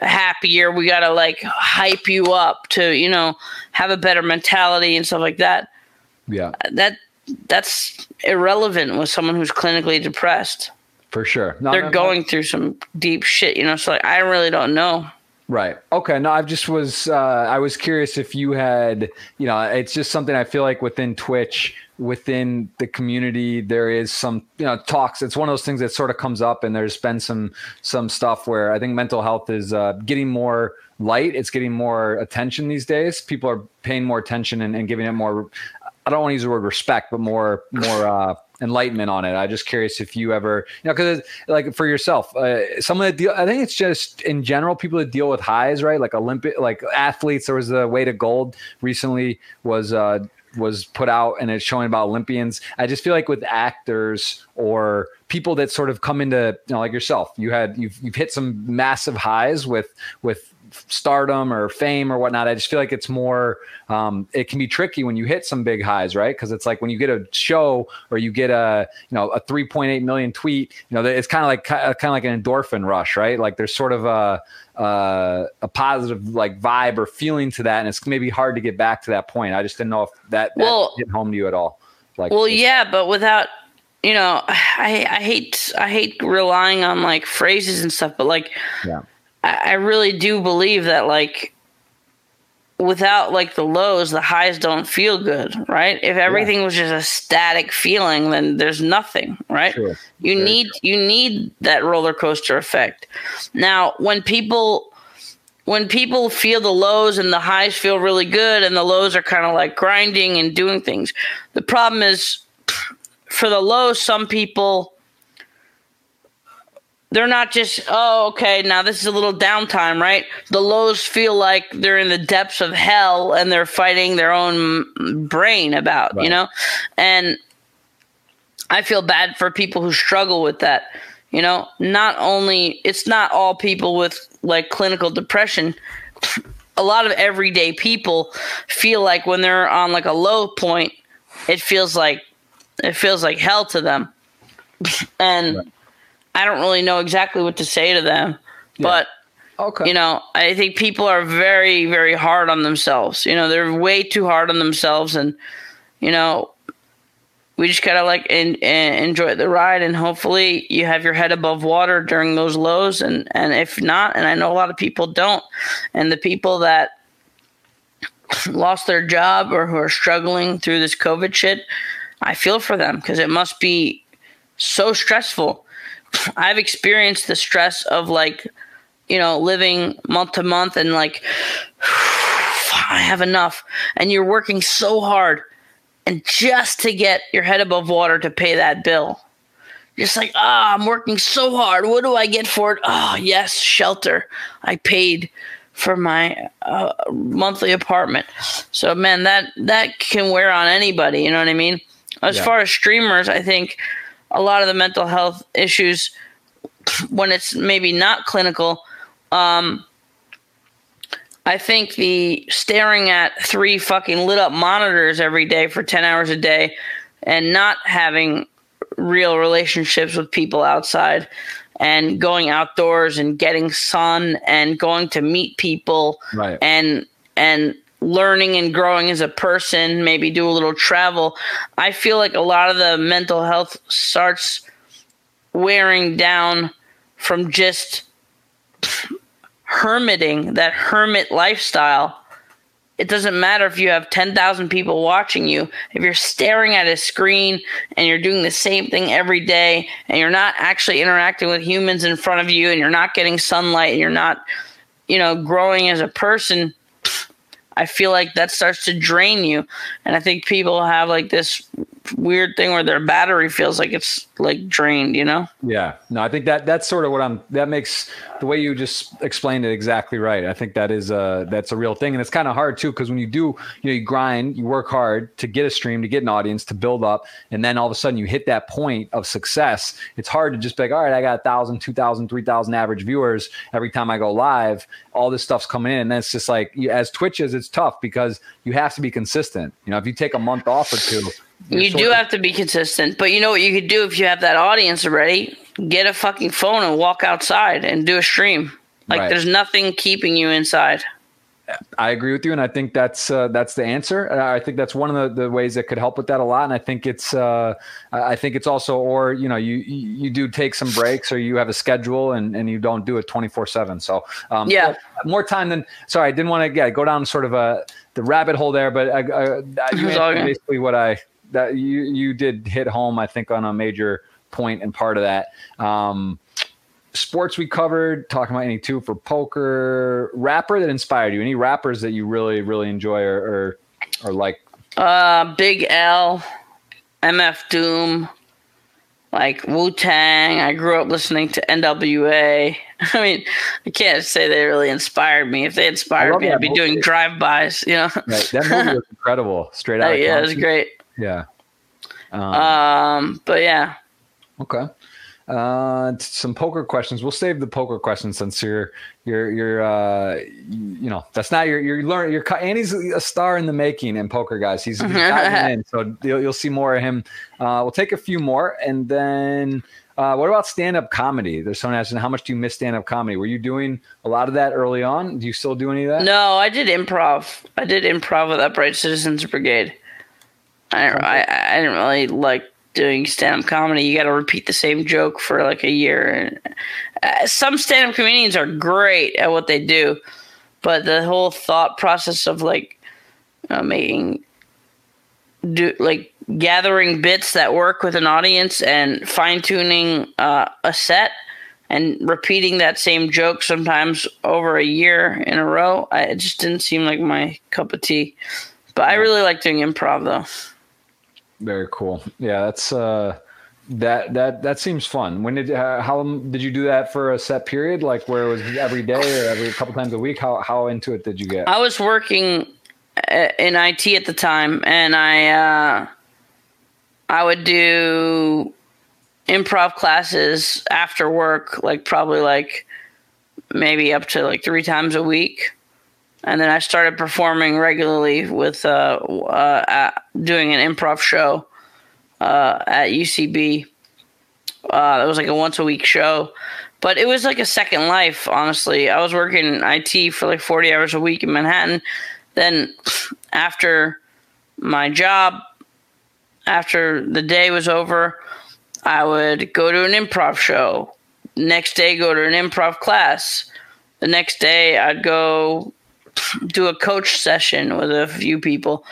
happier. We got to like hype you up to, you know, have a better mentality and stuff like that yeah, that that's irrelevant with someone who's clinically depressed. for sure. No, They're no, no. going through some deep shit, you know. So like, I really don't know. Right. Okay. No, I just was uh, I was curious if you had you know it's just something I feel like within Twitch within the community there is some you know talks. It's one of those things that sort of comes up and there's been some some stuff where i think mental health is uh, getting more light. It's getting more attention these days. People are paying more attention and, and giving it more i don't want to use the word respect but more more uh, enlightenment on it. I'm just curious if you ever you know because like for yourself uh, some of the deal i think it's just in general people that deal with highs right? Like olympic like athletes there was a Weight of Gold recently was uh was put out and it's showing about Olympians. I just feel like with actors or people that sort of come into, you know, like yourself, you had you've you've hit some massive highs with with stardom or fame or whatnot. I just feel like it's more, um, it can be tricky when you hit some big highs, right? Because it's like when you get a show or you get a, you know, a 3.8 million tweet, you know, it's kind of like kind of like an endorphin rush, right? Like there's sort of a uh, a positive like vibe or feeling to that, and it's maybe hard to get back to that point. I just didn't know if that, that well, hit home to you at all. Like, well, yeah, but without you know, I I hate I hate relying on like phrases and stuff, but like, yeah, I, I really do believe that like without like the lows, the highs don't feel good, right? If everything yeah. was just a static feeling, then there's nothing, right? Sure. You Very need true. you need that roller coaster effect. Now, when people when people feel the lows and the highs feel really good and the lows are kind of like grinding and doing things, the problem is for the lows, some people they're not just oh okay now this is a little downtime right? The lows feel like they're in the depths of hell and they're fighting their own brain about right. you know? And i feel bad for people who struggle with that you know? Not only it's not all people with like clinical depression. A lot of everyday people feel like when they're on like a low point it feels like it feels like hell to them. And right I don't really know exactly what to say to them, yeah. but okay. you know, I think people are very, very hard on themselves. You know, they're way too hard on themselves, and you know, we just gotta like in, in, enjoy the ride, and hopefully you have your head above water during those lows, and and if not, and I know a lot of people don't, and the people that lost their job or who are struggling through this COVID shit, I feel for them because it must be so stressful I've experienced the stress of like, you know, living month to month and like, I have enough. And you're working so hard and just to get your head above water to pay that bill. Just like, ah, oh, I'm working so hard. What do I get for it? Oh, yes, shelter. I paid for my uh, monthly apartment. So, man, that that can wear on anybody. You know what I mean? As yeah. far as streamers, I think a lot of the mental health issues when it's maybe not clinical. Um, I think the staring at three fucking lit up monitors every day for 10 hours a day and not having real relationships with people outside and going outdoors and getting sun and going to meet people right. and and learning and growing as a person, maybe do a little travel, I feel like a lot of the mental health starts wearing down from just hermiting, that hermit lifestyle. It doesn't matter if you have 10,000 people watching you. If you're staring at a screen and you're doing the same thing every day and you're not actually interacting with humans in front of you and you're not getting sunlight and you're not, you know, growing as a person, I feel like that starts to drain you. And I think people have like this weird thing where their battery feels like it's like drained, you know? Yeah. No, I think that that's sort of what I'm that makes the way you just explained it exactly right. I think that is a that's a real thing. And it's kind of hard too, because when you do, you know, you grind, you work hard to get a stream, to get an audience, to build up, and then all of a sudden you hit that point of success. It's hard to just be like, all right, I got a thousand, two thousand, three thousand average viewers every time I go live. All this stuff's coming in. And it's just like as Twitches, it's tough because you have to be consistent. You know, if you take a month off or two, you do have to be consistent, but you know what you could do if you have that audience already? Get a fucking phone and walk outside and do a stream. Like right. there's nothing keeping you inside. I agree with you, and I think that's uh, that's the answer. Uh, I think that's one of the, the ways that could help with that a lot. And I think it's uh, I think it's also, or you know, you you do take some breaks, or you have a schedule, and, and you don't do it twenty four seven. So um, yeah, more time than. Sorry, I didn't want to yeah, go down sort of a the rabbit hole there, but I, I, basically what I that you you did hit home. I think on a major point and part of that. Um, sports we covered, talking about any two for poker, rapper that inspired you. Any rappers that you really, really enjoy or or, or like? Uh, Big L, MF Doom, like Wu Tang. I grew up listening to NWA. I mean, I can't say they really inspired me. If they inspired me, I'd be movie. doing drive bys. You know, right. that movie was incredible. Straight out. yeah, it was great. Yeah. Um, um, but yeah. Okay. Uh, some poker questions. We'll save the poker questions since you're you're you're uh, you know that's not your you're learning. You're Andy's a star in the making in poker, guys. He's, he's in, so you'll, you'll, see more of him. Uh, we'll take a few more, and then uh, what about stand up comedy? There's someone asking how much do you miss stand up comedy? Were you doing a lot of that early on? Do you still do any of that? No, I did improv. I did improv with Upright Citizens Brigade. I I, I didn't really like doing stand up comedy, you got to repeat the same joke for like a year. Uh, some stand up comedians are great at what they do, but the whole thought process of like uh, making do like gathering bits that work with an audience and fine tuning uh, a set and repeating that same joke sometimes over a year in a row, I, it just didn't seem like my cup of tea. But I really like doing improv though. Very cool. Yeah, that's uh that that that seems fun. When did uh, how did you do that for a set period? Like where it was every day or every couple times a week? How how into it did you get? I was working uh, in IT at the time, and I uh, I would do improv classes after work, like probably like maybe up to like three times a week and then I started performing regularly with uh, uh, doing an improv show uh, at UCB. Uh, it was like a once a week show, but it was like a second life. Honestly, I was working IT for like forty hours a week in Manhattan. Then after my job, after the day was over, I would go to an improv show. Next day, go to an improv class. The next day, I'd go do a coach session with a few people,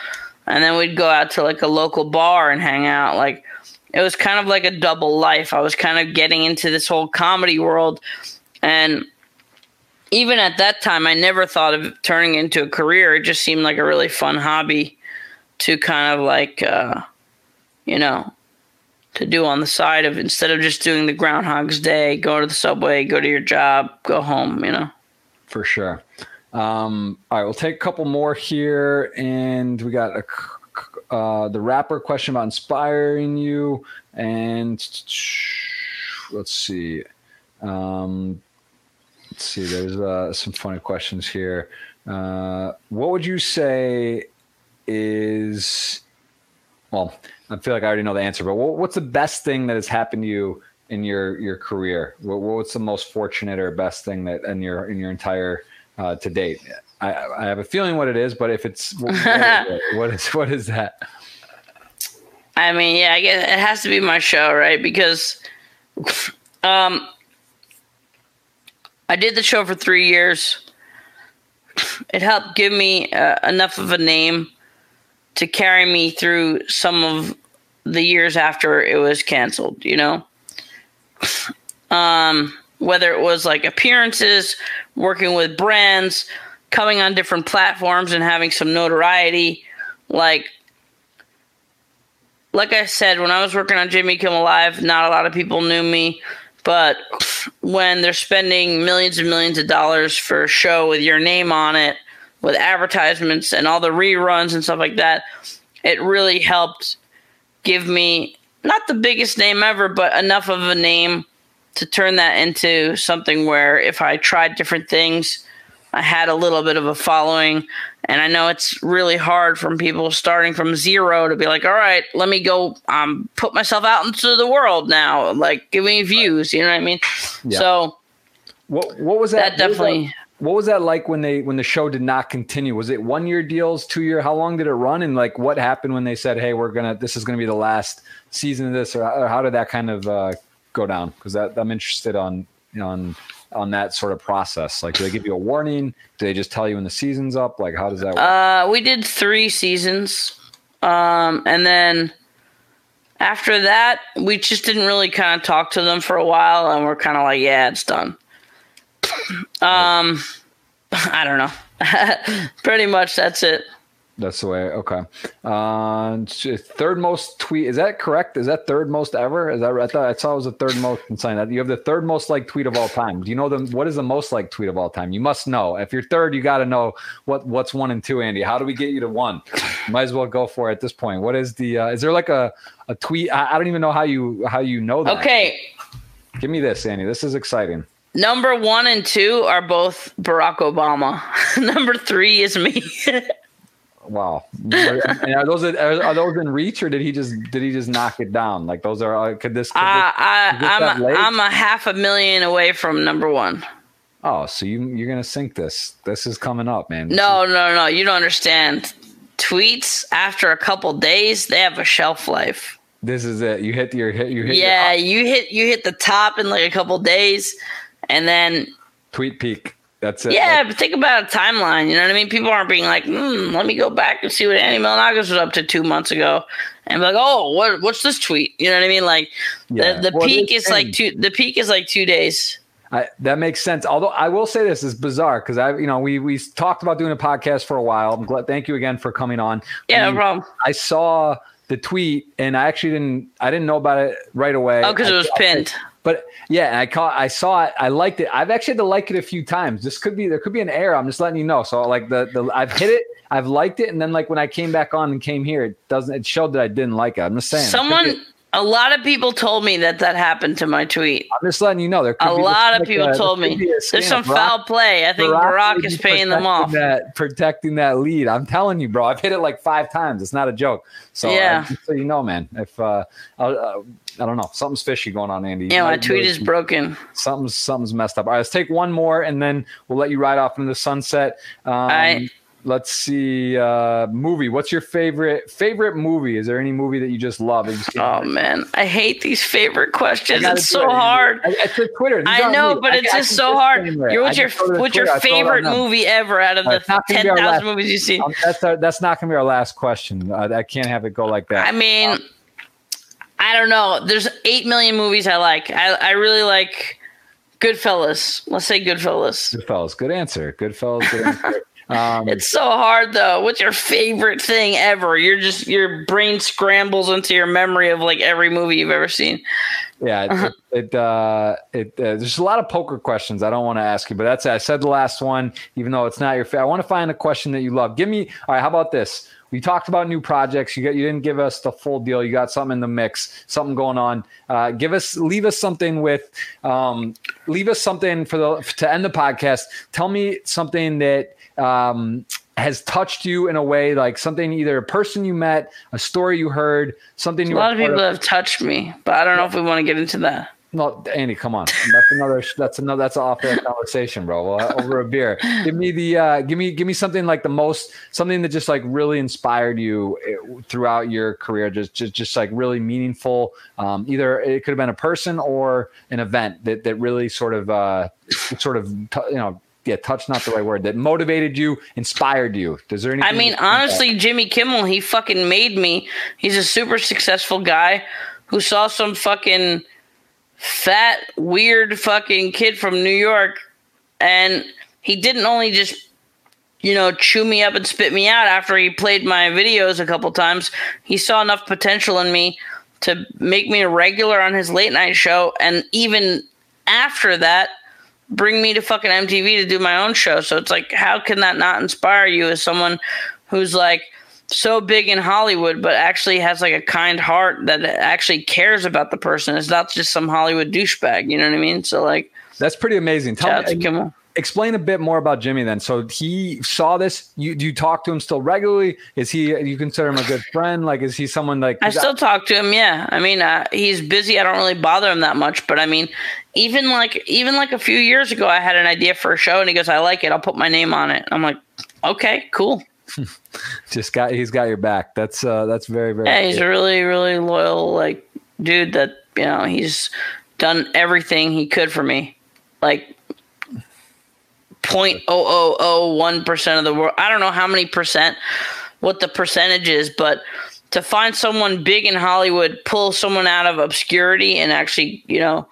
and then we'd go out to like a local bar and hang out. Like it was kind of like a double life. I was kind of getting into this whole comedy world, and even at that time, I never thought of turning into a career. It just seemed like a really fun hobby to kind of like, uh, you know, to do on the side of instead of just doing the Groundhog's Day, go to the subway, go to your job, go home, you know. For sure. Um, all right, we'll take a couple more here, and we got a, uh, the rapper question about inspiring you, and let's see. Um, let's see. There's uh, some funny questions here. Uh, what would you say is well? I feel like I already know the answer, but what's the best thing that has happened to you in your your career? what's the most fortunate or best thing that in your in your entire uh, to date. I, I, have a feeling what it is, but if it's what is, what is what is that? I mean, yeah, I guess it has to be my show, right? Because um, I did the show for three years. It helped give me uh, enough of a name to carry me through some of the years after it was canceled. You know, um, whether it was like appearances, working with brands, coming on different platforms and having some notoriety. Like, like I said, when I was working on Jimmy Kimmel Live, not a lot of people knew me. But when they're spending millions and millions of dollars for a show with your name on it, with advertisements and all the reruns and stuff like that, it really helped give me not the biggest name ever, but enough of a name to turn that into something where if I tried different things, I had a little bit of a following. And I know it's really hard from people starting from zero to be like, all right, let me go um, put myself out into the world now. Like, give me views. You know what I mean? Yeah. So, what what was that? That definitely. what was that like when they when the show did not continue? Was it one year deals, two year? How long did it run? And like, what happened when they said, "Hey, we're gonna this is gonna be the last season of this," or, or how did that kind of uh, go down? Because I'm interested on on on that sort of process. Like, do they give you a warning? Do they just tell you when the season's up? Like, how does that work? Uh, we did three seasons, um, and then after that, we just didn't really kind of talk to them for a while, and we're kind of like, "Yeah, it's done." Um, I don't know. Pretty much that's it. That's the way. Okay. Uh, third most tweet. Is that correct? Is that third most ever? Is that? I thought I saw it was the third most insane. That you have the third most like tweet of all time. Do you know them? What is the most like tweet of all time? You must know. If you're third, you got to know what what's one and two. Andy, how do we get you to one? Might as well go for it at this point. What is the? Uh, is there like a a tweet? I, I don't even know how you how you know that. Okay. Give me this, Andy. This is exciting. Number one and two are both Barack Obama. Number three is me. wow. are those are, are, those in reach or did he just did he just knock it down? Like those are uh, could this? Could uh, I, I'm a, I'm a half a million away from number one. Oh, so you you're gonna sink this? This is coming up, man. This no, is- no, no. You don't understand. Tweets after a couple days, they have a shelf life. This is it. You hit your hit. You hit. Yeah, you hit you hit the top in like a couple days and then tweet peak. That's it. Yeah, but think about a timeline. You know what I mean? People aren't being like, hmm, let me go back and see what Andy Milonakis was up to two months ago, and be like, oh, what what's this tweet? You know what I mean? Like yeah. the, the well, peak is like two. The peak is like two days. I, that makes sense. Although I will say this is bizarre because I, you know, we we talked about doing a podcast for a while. I'm glad. Thank you again for coming on. Yeah, no problem. I saw the tweet and I actually didn't. I didn't know about it right away. Oh, because it was pinned. But yeah, I caught, I saw it, I liked it. I've actually had to like it a few times. This could be there could be an error. I'm just letting you know. So like the the I've hit it, I've liked it, and then like when I came back on and came here, it doesn't. It showed that I didn't like it. I'm just saying. Someone. A lot of people told me that that happened to my tweet. I'm just letting you know. There a lot of like people a, told me there's some Barack, foul play. I think Barack, Barack is paying them off. That, protecting that lead. I'm telling you, bro. I've hit it like five times. It's not a joke. So yeah, uh, so you know, man. If uh, uh, I don't know. Something's fishy going on, Andy. Yeah, my tweet is broken. Something's something's messed up. All right, let's take one more, and then we'll let you ride off into the sunset. Um, I, let's see. Uh, movie. What's your favorite favorite movie? Is there any movie that you just love? You oh man, I hate these favorite questions. It's so hard. I, I took Twitter. These I know, but I, it's just so hard. You're, what's your what's your favorite movie ever out of the ten thousand movies you see? Um, that's our, that's not going to be our last question. Uh, I can't have it go like that. I mean. Um, I don't know. There's eight million movies I like. I, I really like Goodfellas. Let's say Goodfellas. Goodfellas. Good answer. Goodfellas. Good answer. Um, it's so hard though. What's your favorite thing ever? You're just your brain scrambles into your memory of like every movie you've ever seen. Yeah, it, uh-huh. it, uh, it uh, there's a lot of poker questions I don't want to ask you, but that's I said the last one, even though it's not your favorite. I want to find a question that you love. Give me all right. How about this? We talked about new projects. You got you didn't give us the full deal. You got something in the mix, something going on. Uh, give us leave us something with um, leave us something for the to end the podcast. Tell me something that um, has touched you in a way, like something either a person you met, a story you heard, something. You a lot of people of. have touched me, but I don't know if we want to get into that. No, Andy, come on. That's another. That's another. That's an off air conversation, bro. over a beer. Give me the. Uh, give me. Give me something like the most. Something that just like really inspired you eh, throughout your career. Just, just, just like really meaningful. Um, either it could have been a person or an event that that really sort of, uh, sort of, you know, yeah, touch not the right word. That motivated you, inspired you. Does there any? I mean, honestly, Jimmy Kimmel, he fucking made me. He's a super successful guy who saw some fucking fat, weird fucking kid from New York. And he didn't only just, you know, chew me up and spit me out after he played my videos a couple times. He saw enough potential in me to make me a regular on his late night show. And even after that, bring me to fucking MTV to do my own show. So it's like, how can that not inspire you as someone who's like, so big in Hollywood, but actually has like a kind heart that actually cares about the person. It's not just some Hollywood douchebag. You know what I mean? So like, that's pretty amazing. Tell me, explain a bit more about Jimmy then. So he saw this. You do you talk to him still regularly? Is he you consider him a good friend? Like is he someone like I still talk to him. Yeah, I mean uh, he's busy. I don't really bother him that much. But I mean, even like even like a few years ago, I had an idea for a show, and he goes, "I like it. I'll put my name on it." I'm like, "Okay, cool." Just got he's got your back. That's uh that's very very. Yeah, he's a really really loyal like dude. That you know he's done everything he could for me. Like 0.0001% of the world. I don't know how many percent, what the percentage is, but to find someone big in Hollywood, pull someone out of obscurity and actually, you know,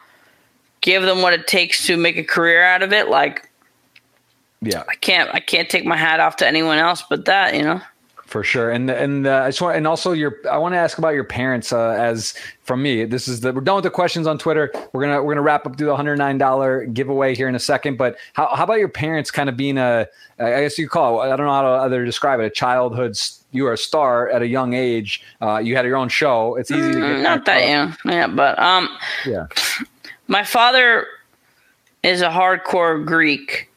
give them what it takes to make a career out of it, like yeah. I can't I can't take my hat off to anyone else but that, you know for sure. And and uh, I just want and also your I want to ask about your parents. Uh, as from me, this is the we're done with the questions on Twitter. We're gonna we're gonna wrap up do the hundred nine dollar giveaway here in a second. But how how about your parents kind of being a I guess you call it, I don't know how to other describe it a childhood. You were a star at a young age. Uh, you had your own show. It's easy mm, to get not that young, yeah, but um, yeah. My father is a hardcore Greek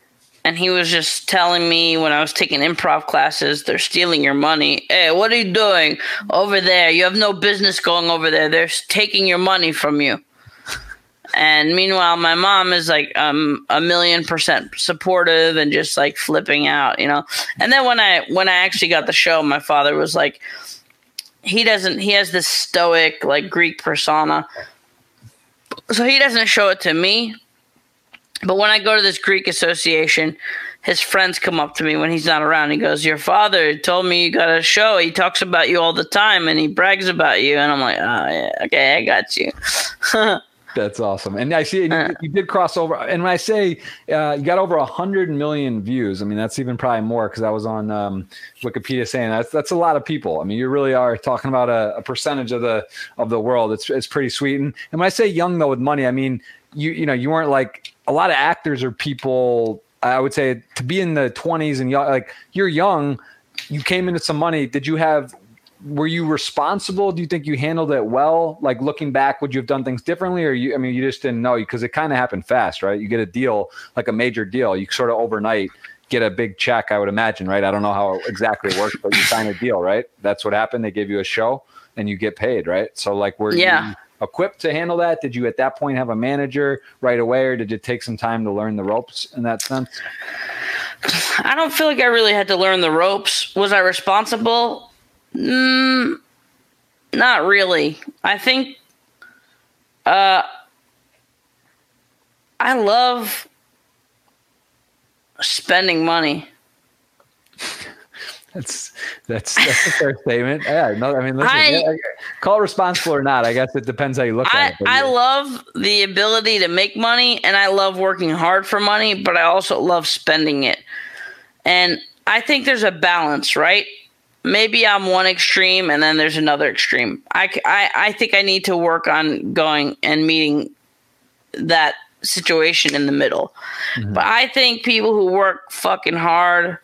and he was just telling me when I was taking improv classes, they're stealing your money. Hey, what are you doing over there? You have no business going over there. They're taking your money from you. And meanwhile, my mom is like um, a million percent supportive and just like flipping out, you know. And then when I when I actually got the show, my father was like, he doesn't. He has this stoic like Greek persona, so he doesn't show it to me but when I go to this Greek association, his friends come up to me when he's not around. He goes, Your father told me you got a show. He talks about you all the time and he brags about you. And I'm like, Oh, yeah, okay, I got you. That's awesome. And I see you, you, did cross over. And when I say uh, you got over a hundred million views, I mean that's even probably more because I was on um, Wikipedia saying that's that's a lot of people. I mean, you really are talking about a, a, percentage of the of the world. It's it's pretty sweet. And, and when I say young though with money, I mean you you know you weren't like a lot of actors or people. I would say to be in the twenties and like you're young, you came into some money. Did you have? Were you responsible? Do you think you handled it well? Like looking back, would you have done things differently, or you? I mean, you just didn't know because it kind of happened fast, right? You get a deal, like a major deal, you sort of overnight get a big check. I would imagine, right? I don't know how exactly it works, but you sign a deal, right? That's what happened. They gave you a show and you get paid, right? So like, were yeah. you equipped to handle that? Did you at that point have a manager right away, or did it take some time to learn the ropes in that sense? I don't feel like I really had to learn the ropes. Was I responsible? Mm, not really. I think uh, I love spending money. That's that's that's a fair statement. Yeah, no, I mean, listen, I, yeah, call it responsible or not. I guess it depends how you look I, at it. I love the ability to make money, and I love working hard for money, but I also love spending it. And I think there's a balance, right? Maybe I'm one extreme, and then there's another extreme. I, I, I think I need to work on going and meeting that situation in the middle. Mm-hmm. But I think people who work fucking hard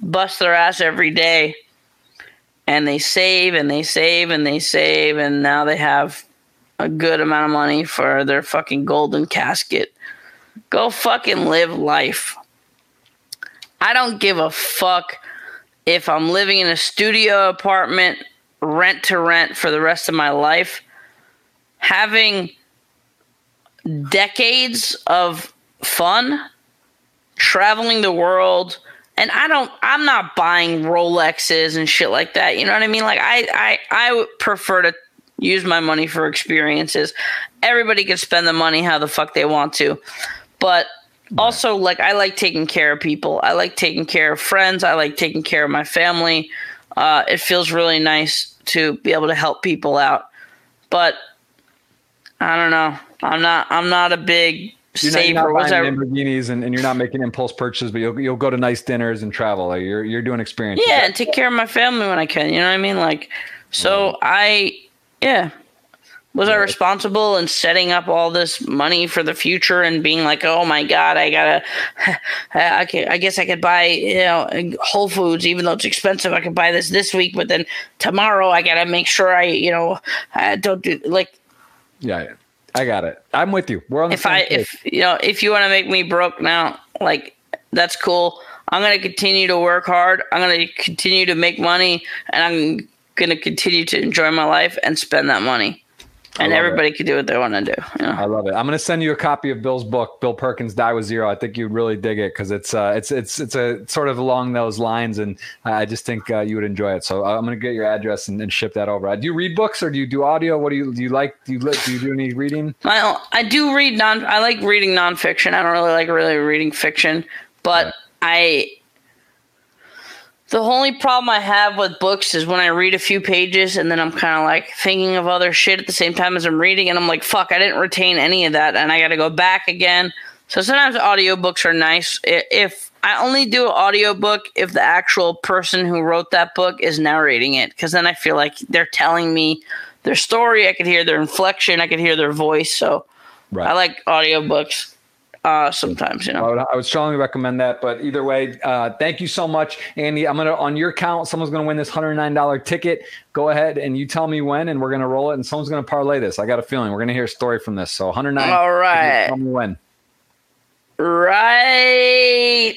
bust their ass every day and they save and they save and they save and now they have a good amount of money for their fucking golden casket. Go fucking live life. I don't give a fuck if I'm living in a studio apartment rent to rent for the rest of my life. Having decades of fun, traveling the world, and I don't I'm not buying Rolexes and shit like that. You know what I mean? Like I I I prefer to use my money for experiences. Everybody can spend the money how the fuck they want to. But also like I like taking care of people. I like taking care of friends. I like taking care of my family. Uh, it feels really nice to be able to help people out. But I don't know. I'm not I'm not a big you're not, you're not buying Lamborghinis and, and you're not making impulse purchases, but you'll you'll go to nice dinners and travel. Like you're you're doing experiences. Yeah, and take care of my family when I can. You know what I mean? Like, so mm. I, yeah. Was yeah. I responsible in setting up all this money for the future and being like, oh my god, I gotta, I, can, I guess I could buy you know Whole Foods even though it's expensive. I could buy this this week, but then tomorrow I gotta make sure I you know I don't do like. Yeah. I got it. I'm with you. We're on the if I page. if you know if you want to make me broke now, like That's cool. I'm going to continue to work hard. I'm going to continue to make money, and I'm going to continue to enjoy my life and spend that money and everybody it. can do what they want to do. You know? I love it. I'm going to send you a copy of Bill's book, Bill Perkins Die with Zero. I think you'd really dig it because it's uh, it's it's it's a sort of along those lines, and I just think uh, you would enjoy it. So uh, I'm going to get your address and, and, ship that over. Do you read books or do you do audio? What do you do? You like do you do you do any reading? I I do read non. I like reading nonfiction. I don't really like really reading fiction, but right. I the only problem I have with books is when I read a few pages and then I'm kind of like thinking of other shit at the same time as I'm reading, and I'm like, fuck, I didn't retain any of that, and I got to go back again. So sometimes audiobooks are nice. If I only do an audiobook if the actual person who wrote that book is narrating it, because then I feel like they're telling me their story. I could hear their inflection, I could hear their voice. So right. I like audiobooks uh, sometimes, you know. I would, I would, strongly recommend that. But either way, uh, thank you so much, Andy. I'm gonna on your count. Someone's gonna win this hundred nine dollar ticket. Go ahead and you tell me when, and we're gonna roll it. And someone's gonna parlay this. I got a feeling we're gonna hear a story from this. So 109. All right. Tell me when. Right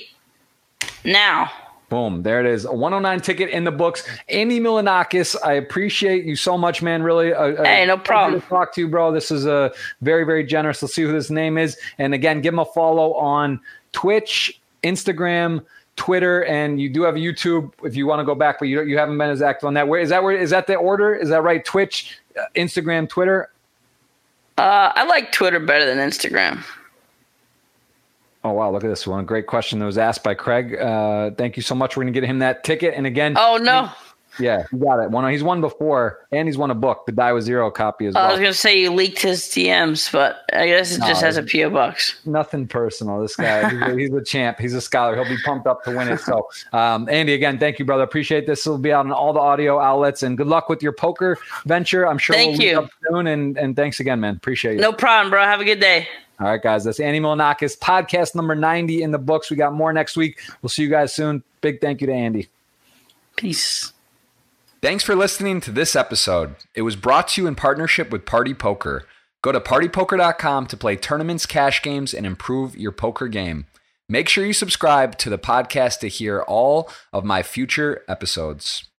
now. Boom. There it is. A 109 ticket in the books. Andy Milonakis, I appreciate you so much, man. Really. Uh, hey, no problem. To talk to you, bro. This is a uh, very, very generous. Let's see who this name is. And again, give him a follow on Twitch, Instagram, Twitter, and you do have YouTube if you want to go back, but you you haven't been as active on that. Where is that? Where is that the order? Is that right? Twitch, uh, Instagram, Twitter. Uh, I like Twitter better than Instagram. Oh wow! Look at this one. Great question that was asked by Craig. Uh, thank you so much. We're gonna get him that ticket. And again, oh no, yeah, he got it. One, he's won before, and he's won a book, the Die with Zero copy as well. I was gonna say you leaked his DMs, but I guess it no, just has a PO box. Nothing personal. This guy, he's, a, he's, a, champ. He's a scholar. He'll be pumped up to win it. So, um, Andy, again, thank you, brother. Appreciate this. It'll be out on all the audio outlets, and good luck with your poker venture. I'm sure. Thank we'll you. soon, and and thanks again, man. Appreciate it. No problem, bro. Have a good day. All right, guys. That's Andy Milonakis, podcast number 90 in the books. We got more next week. We'll see you guys soon. Big thank you to Andy. Peace. Thanks for listening to this episode. It was brought to you in partnership with Party Poker. Go to partypoker.com to play tournaments, cash games, and improve your poker game. Make sure you subscribe to the podcast to hear all of my future episodes.